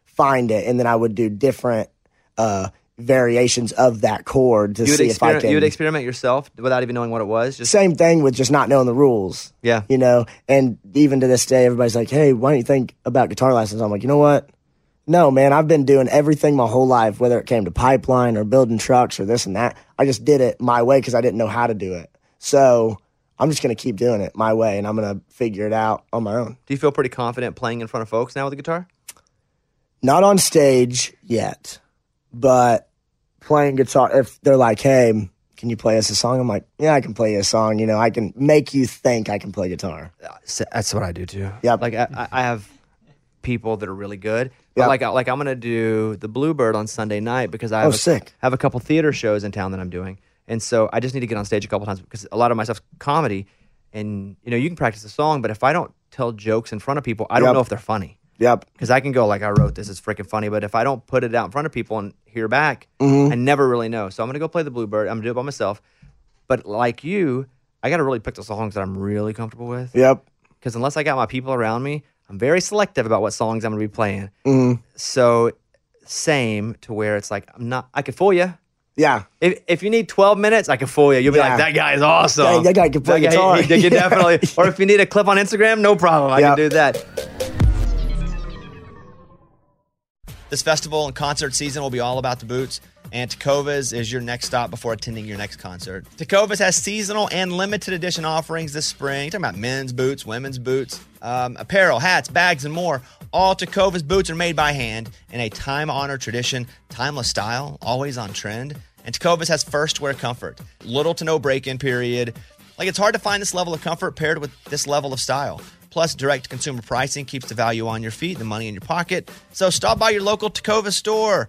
find it, and then I would do different uh, variations of that chord to see if I can. you would experiment yourself without even knowing what it was. Just Same thing with just not knowing the rules. Yeah. You know, and even to this day, everybody's like, hey, why don't you think about guitar lessons? I'm like, you know what? No, man, I've been doing everything my whole life, whether it came to pipeline or building trucks or this and that. I just did it my way because I didn't know how to do it. So I'm just going to keep doing it my way and I'm going to figure it out on my own. do you feel pretty confident playing in front of folks now with the guitar? Not on stage yet, but playing guitar. If they're like, hey, can you play us a song? I'm like, yeah, I can play you a song. You know, I can make you think I can play guitar. Uh, that's what I do too. Yeah, Like I, I- I have people that are really good. But Yep. like like I'm gonna do the Bluebird on Sunday night because I have Oh, a, sick. have a couple theater shows in town that I'm doing, and so I just need to get on stage a couple times because a lot of my stuff's comedy, and you know you can practice a song, but if I don't tell jokes in front of people, I don't know if they're funny. Yep. Because I can go like I wrote this, is freaking funny, but if I don't put it out in front of people and hear back, Mm-hmm. I never really know. So I'm gonna go play the Bluebird. I'm gonna do it by myself. But like you, I gotta really pick the songs that I'm really comfortable with Yep. because unless I got my people around me, I'm very selective about what songs I'm going to be playing. Mm-hmm. So, same to where it's like I'm not. I can fool you. Yeah. If, if you need 12 minutes, I can fool you. You'll be Yeah. like, that guy is awesome. That- that guy can play That guitar." he- he can definitely. or if you need a clip on Instagram, no problem. I can do that. This festival and concert season will be all about the boots, and Tecovas is your next stop before attending your next concert. Tecovas has seasonal and limited edition offerings this spring. Talking about men's boots, women's boots, um, apparel, hats, bags, and more. All Tecovas boots are made by hand in a time honored tradition, timeless style, always on trend. And Tecovas has first wear comfort, little to no break in period. Like it's hard to find this level of comfort paired with this level of style. Plus, direct consumer pricing keeps the value on your feet, the money in your pocket. So stop by your local Tecovas store,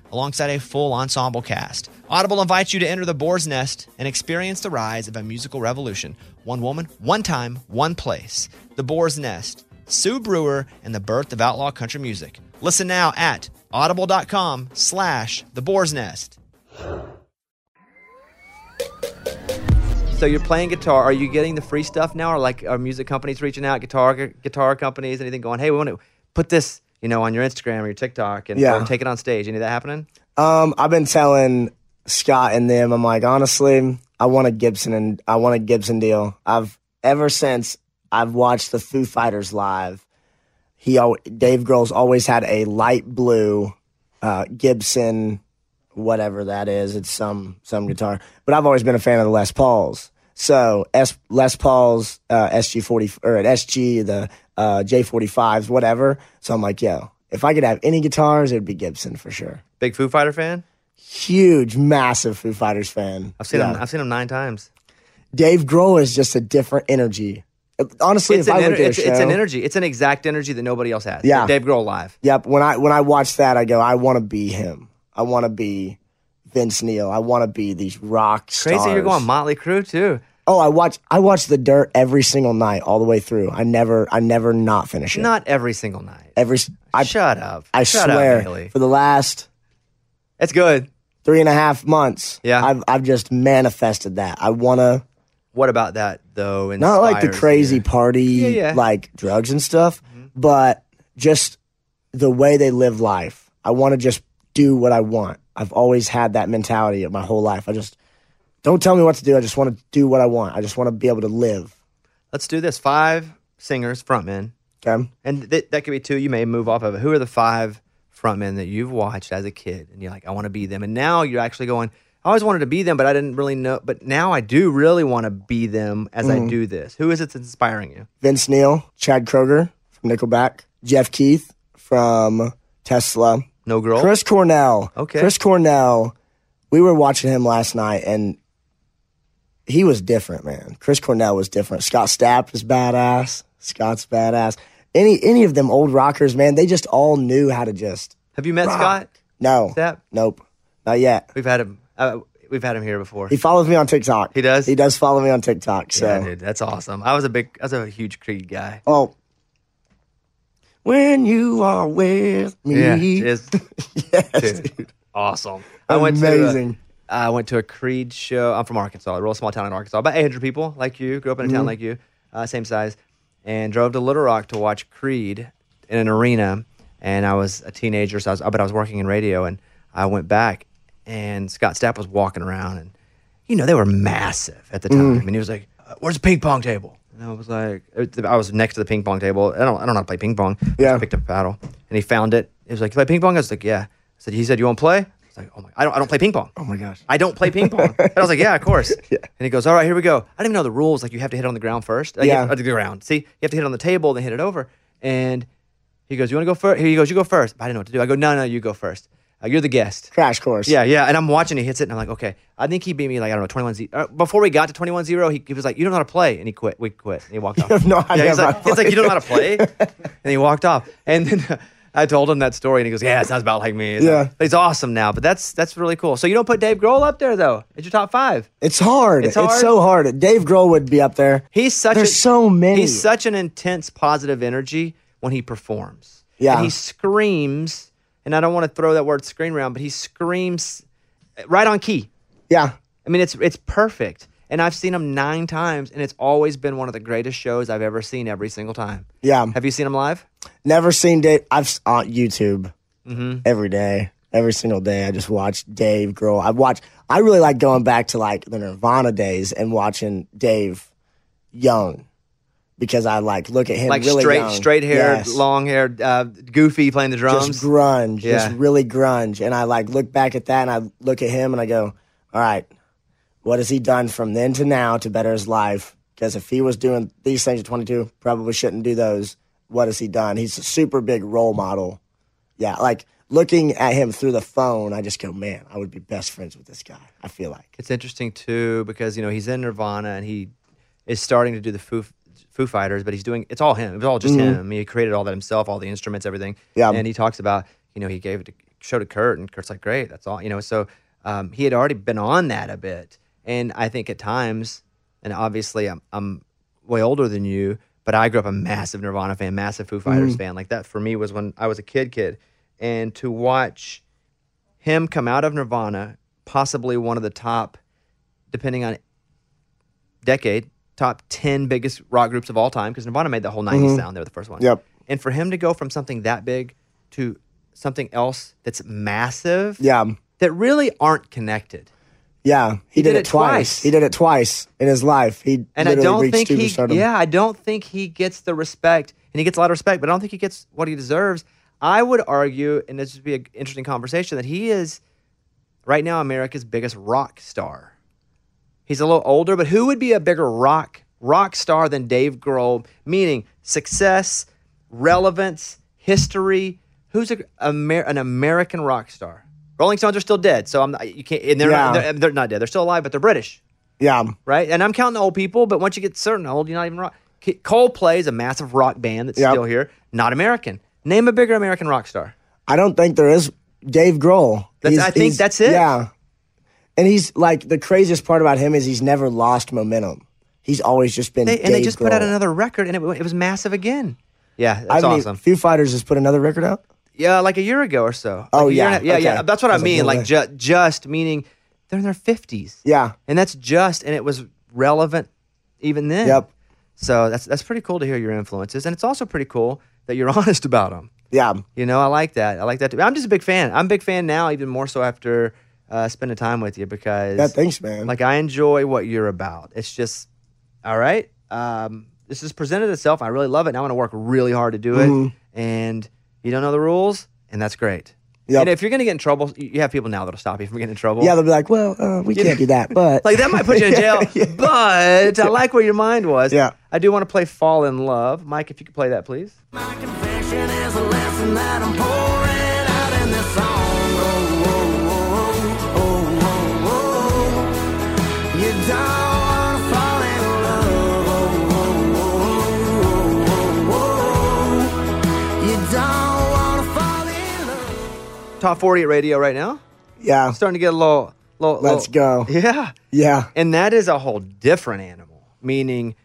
alongside a full ensemble cast. Audible invites you to enter the boar's nest and experience the rise of a musical revolution. One woman, one time, one place. The Boar's Nest. Sue Brewer and the birth of outlaw country music. Listen now at audible.com slash the boar's nest. So you're playing guitar. Are you getting the free stuff now, or like are music companies reaching out, guitar guitar companies, anything going? Hey, we want to put this, you know, on your Instagram or your TikTok, and Yeah. take it on stage. Any of that happening? Um, I've been telling Scott and them, I'm like, honestly, I want a Gibson and I want a Gibson deal. I've ever since I've watched the Foo Fighters live. He, Dave Grohl's always had a light blue uh, Gibson, whatever that is. It's some some guitar, but I've always been a fan of the Les Pauls. So S, Les Pauls, uh, SG forty or at SG the uh, J forty fives, whatever. So I'm like, yo, if I could have any guitars, it'd be Gibson for sure Big Foo Fighter fan. huge, massive Foo Fighters fan. I've seen Yeah. him. I've seen him nine times. Dave Grohl is just a different energy. Honestly, It's if an, ener- it's, show, it's an energy. It's an exact energy that nobody else has. Yeah. Dave Grohl live. Yep. When I when I watch that, I go, I want to be him. I want to be Vince Neil. I want to be these rock stars. Crazy, you're going Motley Crue too. Oh, I watch I watch The Dirt every single night, all the way through. I never I never not finish it. Not every single night. every. I Shut up. I Shut swear Up, for the last It's good. three and a half months. Yeah. I've I've just manifested that. I wanna What about that though? not like the crazy you? party Yeah, yeah. like drugs and stuff, mm-hmm. but just the way they live life. I want to just do what I want. I've always had that mentality of my whole life. I just don't tell me what to do. I just want to do what I want. I just want to be able to live. Let's do this. Five singers, frontmen, Okay. and th- that could be two. You may move off of it. Who are the five frontmen that you've watched as a kid, and you're like, I want to be them, and now you're actually going. I always wanted to be them, but I didn't really know. But now I do really want to be them as Mm-hmm. I do this. Who is it that's inspiring you? Vince Neil, Chad Kroeger from Nickelback, Jeff Keith from Tesla, No girl. Chris Cornell. Okay. Chris Cornell. We were watching him last night, and he was different, man. Chris Cornell was different. Scott Stapp is badass. Scott's badass. Any any of them old rockers, man, they just all knew how to just Have you met Scott? no, Stapp? nope, not yet. We've had him. Uh, we've had him here before. He follows me on TikTok. He does? He does follow me on TikTok. So, yeah, dude, that's awesome. I was a big, I was a huge Creed guy. oh, when you are with me, Yeah, yes, dude, dude. awesome. I went to Amazing. I went to a Creed show. I'm from Arkansas, a real small town in Arkansas, about 800 people, like you. Grew up in a Mm-hmm. town like you, uh, same size, and drove to Little Rock to watch Creed in an arena. And I was a teenager, so I was, but I was working in radio, and I went back, and Scott Stapp was walking around, and you know they were massive at the time, Mm. and he was like, "Uh, "Where's the ping pong table?" And I was like, I was next to the ping pong table. I don't, I don't know how to play ping pong. I Yeah. just picked up a paddle, and he found it. He was like, "You play ping pong?" I was like, "Yeah." I said, "He said you want to play?" I like, "Oh my, I don't, I don't play ping pong." Oh my gosh. I don't play ping pong. and I was like, yeah, of course. yeah. And he goes, all right, here we go. I didn't even know the rules. Like you have to hit it on the ground first. Like, Yeah. you have- the ground. See, you have to hit it on the table, then hit it over. And he goes, you want to go first? He goes, you go first. I didn't know what to do. I go, no, no, you go first. Uh, you're the guest. Crash course. Yeah, yeah. And I'm watching. He hits it, and I'm like, okay. I think he beat me like I don't know, 21 0. Uh, before we got to 21 0, he, he was like, you don't know how to play, and he quit. We quit. And he walked off. no yeah, idea he's like, he's like, you don't know how to play." play, and he walked off. And then I told him that story, and he goes, yeah, it sounds about like me. Yeah. He's awesome now. But that's that's really cool. So you don't put Dave Grohl up there though? It's your top five. It's hard. It's It's, so hard. Dave Grohl would be up there. He's such There's a, so many. He's such an intense positive energy when he performs. Yeah. And he screams, and I don't want to throw that word scream around, but he screams right on key. Yeah. I mean, it's it's perfect. And I've seen him nine times, and it's always been one of the greatest shows I've ever seen every single time. Yeah. Have you seen him live? Never seen Dave. I've on YouTube Mm-hmm. every day, every single day. I just watch Dave Grohl. I watch. I really like going back to like the Nirvana days and watching Dave young because I like look at him Like really straight, young. straight haired, Yes. long haired, uh, goofy playing the drums. just grunge, Yeah. just really grunge. And I like look back at that and I look at him and I go, all right, what has he done from then to now to better his life? Because if he was doing these things at 22, probably shouldn't do those. What has he done? He's a super big role model. Yeah, like looking at him through the phone, I just go, man, I would be best friends with this guy. I feel like. It's interesting too because you know he's in Nirvana and he is starting to do the Foo Foo Fighters, but he's doing it's all him. It was all just him. I mean, he created all that himself, all the instruments, everything. Mm-hmm. Yeah. And he talks about you know he gave it to, showed it to Kurt, and Kurt's like, great, that's all. You know, so um, he had already been on that a bit, and I think at times, and obviously I'm I'm way older than you, but I grew up a massive Nirvana fan, massive Foo Fighters fan. Like that for me was when I was a kid, kid, and to watch him come out of Nirvana, possibly one of the top, depending on decade, top 10 biggest rock groups of all time, because Nirvana made the whole 90s sound. They were the first one. Mm-hmm. Yep. And for him to go from something that big to something else that's massive, Yeah. that really aren't connected. Yeah. He, did, it twice. He did it twice in his life. He And I don't think he, yeah, I don't think he gets the respect, and he gets a lot of respect, but I don't think he gets what he deserves. I would argue, and this would be an interesting conversation, that he is right now America's biggest rock star. He's a little older, but who would be a bigger rock rock star than Dave Grohl? Meaning success, relevance, history. Who's a, Amer- an American rock star? Rolling Stones are still dead, so I'm not, you can't. And they're, not, Yeah. they're, they're not dead. They're still alive, but they're British Yeah. right? And I'm counting the old people, but once you get certain old, you're not even rock. Coldplay is a massive rock band that's Yep. still here, not American. Name a bigger American rock star. I don't think there is Dave Grohl. That's- I think that's it. Yeah. And he's like the craziest part about him is he's never lost momentum. he's always just been. They, and they just put out another record, and it, it was massive again. Yeah, I that's haven't even- awesome. Foo Fighters has put another record out. Yeah, like a year ago or so. Oh, Like year yeah, yeah, okay. yeah. That's what I I, like, mean. Like way. ju- just meaning they're in their fifties. Yeah. and that's just, and it was relevant even then. Yep. So that's that's pretty cool to hear your influences, and it's also pretty cool that you're honest about them. Yeah. You know, I like that. I like that. Too. I'm just a big fan. I'm a big fan now, even more so after uh, spending time with you because Yeah. Thanks, man. like I enjoy what you're about. It's just all right. Um, this has presented itself. I really love it. And I want to work really hard to do it. Mhm. And you don't know the rules, and that's great. Yep. And if you're going to get in trouble, you you have people now that'll stop you from getting in trouble. yeah, they'll be like, well, uh, we can't do that, but like that might put you in jail. But I like where your mind was. Yeah. I do want to play "Fall in Love." Mike, if you could play that, please. Top 40 at radio right now. yeah. Starting to get a little, little. Let's little- go. Yeah. Yeah. And that is a whole different animal, meaning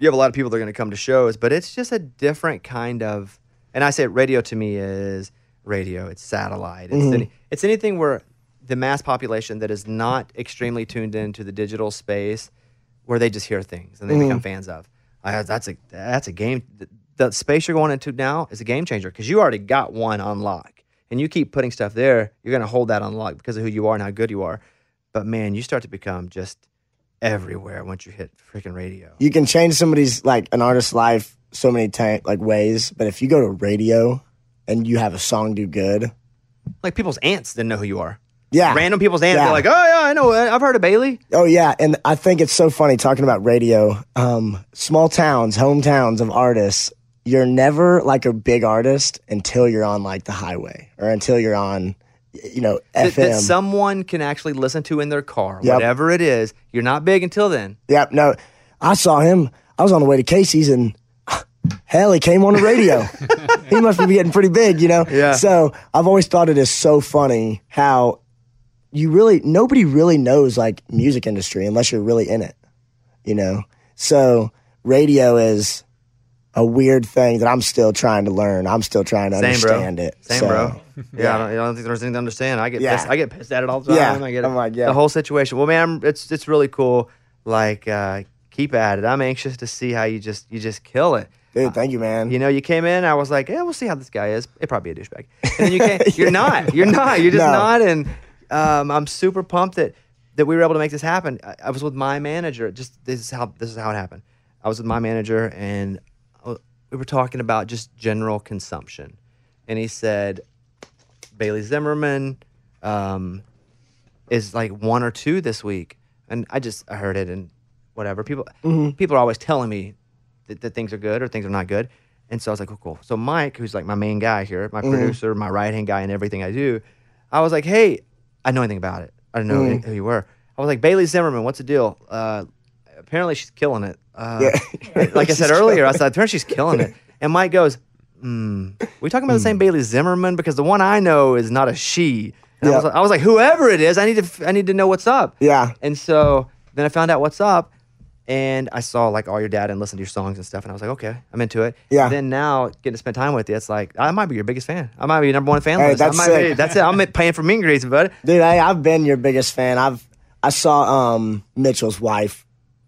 you have a lot of people that are going to come to shows, but it's just a different kind of. And I say radio to me is radio, it's satellite, it's, Mm-hmm. any, it's anything where the mass population that is not extremely tuned into the digital space, where they just hear things and they Mm-hmm. become fans of. I, that's a that's a game. The, the space you're going into now is a game changer because you already got one on lock, and you keep putting stuff there. You're going to hold that on lock because of who you are and how good you are. But man, you start to become just everywhere once you hit freaking radio. You can change somebody's like an artist's life so many ti like ways, but if you go to radio and you have a song do good, Like people's aunts didn't know who you are. yeah, Random people's aunts, Yeah. they're like, oh yeah, I know. I've heard of Bailey. Oh yeah, and I think it's so funny talking about radio. Um, small towns, hometowns of artists. You're never like a big artist until you're on like the highway or until you're on, you know, That, FM. that someone can actually listen to in their car, Yep. whatever it is. You're not big until then. Yep. No, I saw him. I was on the way to Casey's and hell, he came on the radio. he must be getting pretty big, you know? Yeah. So I've always thought it is so funny how you really, nobody really knows like music industry unless you're really in it, you know? So radio is a weird thing that I'm still trying to learn. I'm still trying to Same, bro. understand it. Same, So, bro. Yeah, I, don't, I don't think there's anything to understand. I get Yeah. pissed. I get pissed at it all the time. Yeah. I get it. I'm like, yeah. the whole situation. Well, man, it's it's really cool. Like, uh, keep at it. I'm anxious to see how you just you just kill it. Dude, thank you, man. You know, you came in. I was like, yeah, we'll see how this guy is. It probably be a douchebag. And then you came. You're not. You're not. You're just No. not. And um, I'm super pumped that that we were able to make this happen. I, I was with my manager. Just this is how this is how it happened. I was with my manager, and uh, we were talking about just general consumption. And he said, Bailey Zimmerman um, is like one or two this week, and I just I heard it and whatever. People people are always telling me that, that things are good or things are not good, and so I was like, oh, cool. So Mike, who's like my main guy here, my producer, my right hand guy, and everything I do, I was like, hey, I know anything about it. I don't know who you were. I was like, Bailey Zimmerman, what's the deal? Uh, apparently she's killing it. Uh, Yeah. like I said earlier, I said apparently she's killing it. And Mike goes, hmm, we talking about the same Bailey Zimmerman because the one I know is not a she. And I, was like, I was like, whoever it is, I need to, f- I need to know what's up. Yeah. And so then I found out what's up, and I saw like all your dad and listened to your songs and stuff, and I was like, okay, I'm into it. Yeah. Then now getting to spend time with you, it's like I might be your biggest fan. I might be your number one fan Hey, list. I that's might be- sick. that's it. I'm paying for meet and greets, bud. Dude, I, I've been your biggest fan. I've I saw um Mitchell's wife,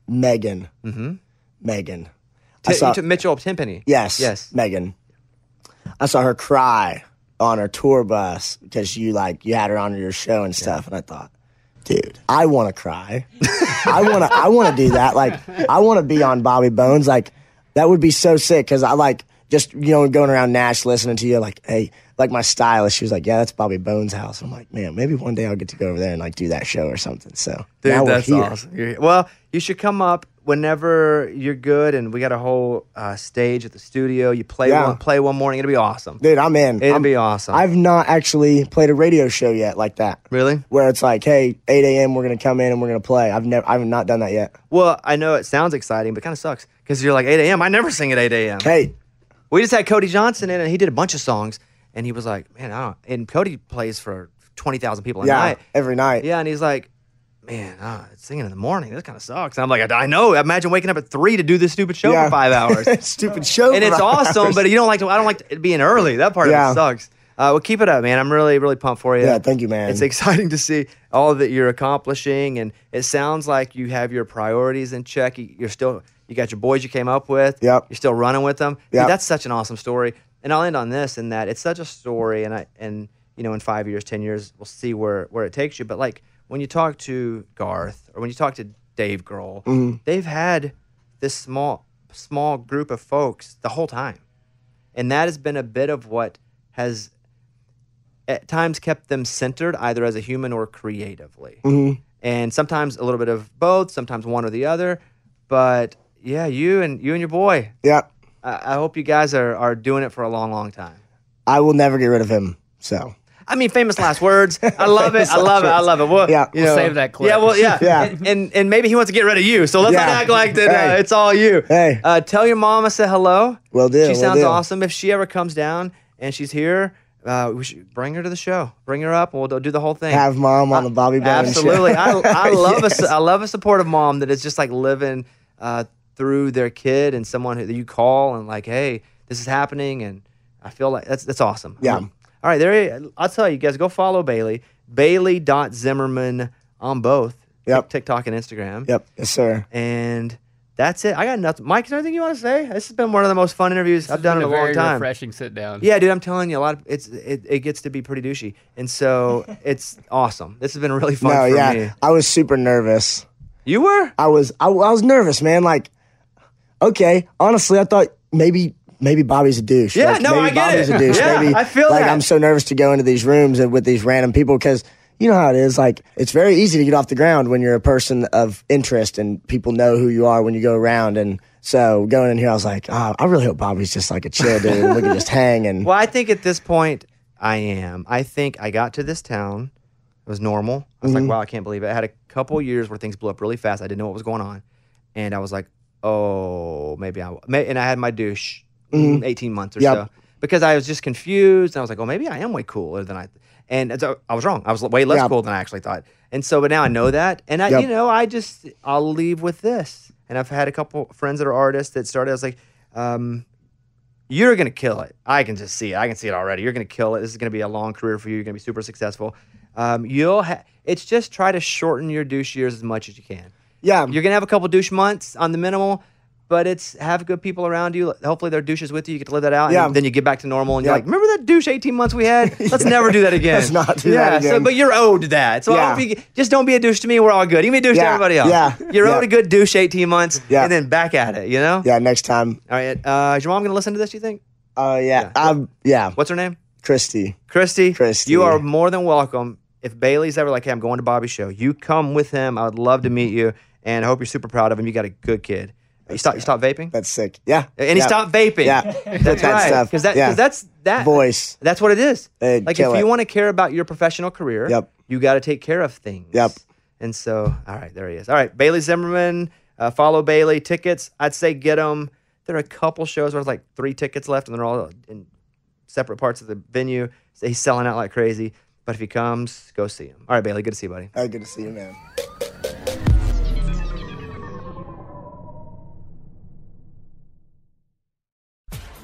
Megan. Mm-hmm. Megan. I T- saw you took Mitchell Tenpenny. yes, Yes. Megan. I saw her cry on her tour bus because you like you had her on your show and stuff, and I thought, dude, I want to cry. I want to. I want to do that. Like, I want to be on Bobby Bones. Like, that would be so sick because I like just you know going around Nash listening to you. Like, hey, like my stylist, she was like, yeah, that's Bobby Bones' house. I'm like, man, maybe one day I'll get to go over there and like do that show or something. So Dude, that's awesome. Well, you should come up whenever you're good, and we got a whole uh, stage at the studio. You play Yeah. one, play one morning. It'll be awesome. Dude, I'm in. It'll I'm- be awesome. I've not actually played a radio show yet like that. Really? Where it's like, hey, 8 a.m. we're gonna come in and we're gonna play. I've never, I've not done that yet. Well, I know it sounds exciting, but kind of sucks because you're like 8 a.m. I never sing at 8 a.m. Hey, We just had Cody Johnson in, and he did a bunch of songs, and he was like, "Man, I don't." And Cody plays for twenty thousand people a yeah, night. every night. Yeah, and he's like, man, uh, singing in the morning, this kind of sucks. And I'm like, I, I know. Imagine waking up at three to do this stupid show Yeah. for five hours. Stupid show. and it's awesome, hours. but you don't like to, I don't like it being early. That part Yeah. of it sucks. Uh, well, keep it up, man. I'm really, really pumped for you. Yeah, thank you, man. It's exciting to see all that you're accomplishing, and it sounds like you have your priorities in check. You're still, you got your boys you came up with. Yep. You're still running with them. Dude, that's such an awesome story. And I'll end on this: in that it's such a story, and I, and you know, in five years, ten years, we'll see where where it takes you. But like when you talk to Garth or when you talk to Dave Grohl, Mm-hmm. they've had this small small group of folks the whole time, and that has been a bit of what has at times kept them centered either as a human or creatively. Mm-hmm. And sometimes a little bit of both, sometimes one or the other. But yeah, you and you and your boy. Yeah. I, I hope you guys are are doing it for a long, long time. I will never get rid of him. So I mean, famous last words. I love it. I love it. I love it. Well, Yeah. you We'll know, save that clip. Yeah, well, yeah, Yeah. And, and and maybe he wants to get rid of you. So let's not act like that. Uh, Hey. it's all you. Hey. uh, tell your mom I said hello. Well, do, She will sounds do. awesome. If she ever comes down and she's here, uh, we should bring her to the show. Bring her up, and we'll do the whole thing. have mom on the Bobby Bones show. Absolutely. I, I love Yes. a I love a supportive mom that is just like living uh, through their kid and someone who you call and like, hey, this is happening, and I feel like that's that's awesome. Yeah. Um, all right, there. I'll tell you guys, go follow Bailey. Bailey.Zimmerman on both Yep. TikTok and Instagram. Yep. Yes, sir. And that's it. I got nothing. Mike, is there anything you want to say? This has been one of the most fun interviews I've done in Been a long very time. refreshing sit down. Yeah, dude, I'm telling you, a lot of it's it, it gets to be pretty douchey, and so it's awesome. This has been really fun No, for yeah. me. I was super nervous. You were? I was I, I was nervous, man. Like, okay, honestly, I thought maybe maybe Bobby's a douche. Yeah, like, no, maybe I get Bobby's it. a douche. Yeah, maybe I feel like that. I'm so nervous to go into these rooms and with these random people because you know how it is. Like, it's very easy to get off the ground when you're a person of interest and people know who you are when you go around. And so going in here, I was like, oh, I really hope Bobby's just like a chill dude and we can just hang and Well, I think at this point, I am. I think I got to this town. It was normal. I was Mm-hmm. like, wow, I can't believe it. I had a couple years where things blew up really fast. I didn't know what was going on, and I was like, oh, maybe I. May, and I had my douche, mm, eighteen months or Mm-hmm. so, because I was just confused. And I was like, oh, maybe I am way cooler than I. And so I was wrong. I was way less Yep. cool than I actually thought. And so, but now I know that, and I, Yep. you know, I just I'll leave with this. And I've had a couple friends that are artists that started. I was like, um, you're gonna kill it. I can just see it. I can see it already. You're gonna kill it. This is gonna be a long career for you. You're gonna be super successful. Um, you'll. Ha- it's just try to shorten your douche years as much as you can. Yeah, You're gonna have a couple douche months on the minimal, but it's have good people around you. Hopefully, they're douches with you. You get to live that out. Yeah. And then you get back to normal, and you're like, remember that douche 18 months we had? Let's never do that again. Let's not do yeah, that So, again. but you're owed that. So Yeah. just don't be a douche to me. We're all good. You be a douche to everybody else. Yeah. You're Yeah. owed a good douche 18 months, Yeah. and then back at it. You know. yeah. Next time, All right. Uh, is your mom gonna listen to this? You think? oh Yeah. yeah, um, yeah, What's her name? Christy. Christy. Christy. You are more than welcome. If Bailey's ever like, hey, I'm going to Bobby's show, you come with him. I would love to meet you, and I hope you're super proud of him. You got a good kid. You stop. You stop vaping, That's sick. Yeah, and he stopped vaping. Yeah, that's that right. stuff. Because that, yeah. that's that voice. That's what it is. They'd like if kill you want to care about your professional career, Yep. you got to take care of things. Yep. And so, all right, there he is. All right, Bailey Zimmerman. Uh, follow Bailey. Tickets, I'd say get them. There are a couple shows where there's like three tickets left, and they're all in separate parts of the venue. So he's selling out like crazy. But if he comes, go see him. All right, Bailey. Good to see you, buddy. All right, good to see you, man.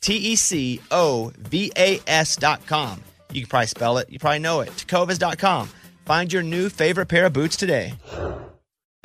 T E C O V A com. You can probably spell it, you probably know it. Tecovas.com. Find your new favorite pair of boots today.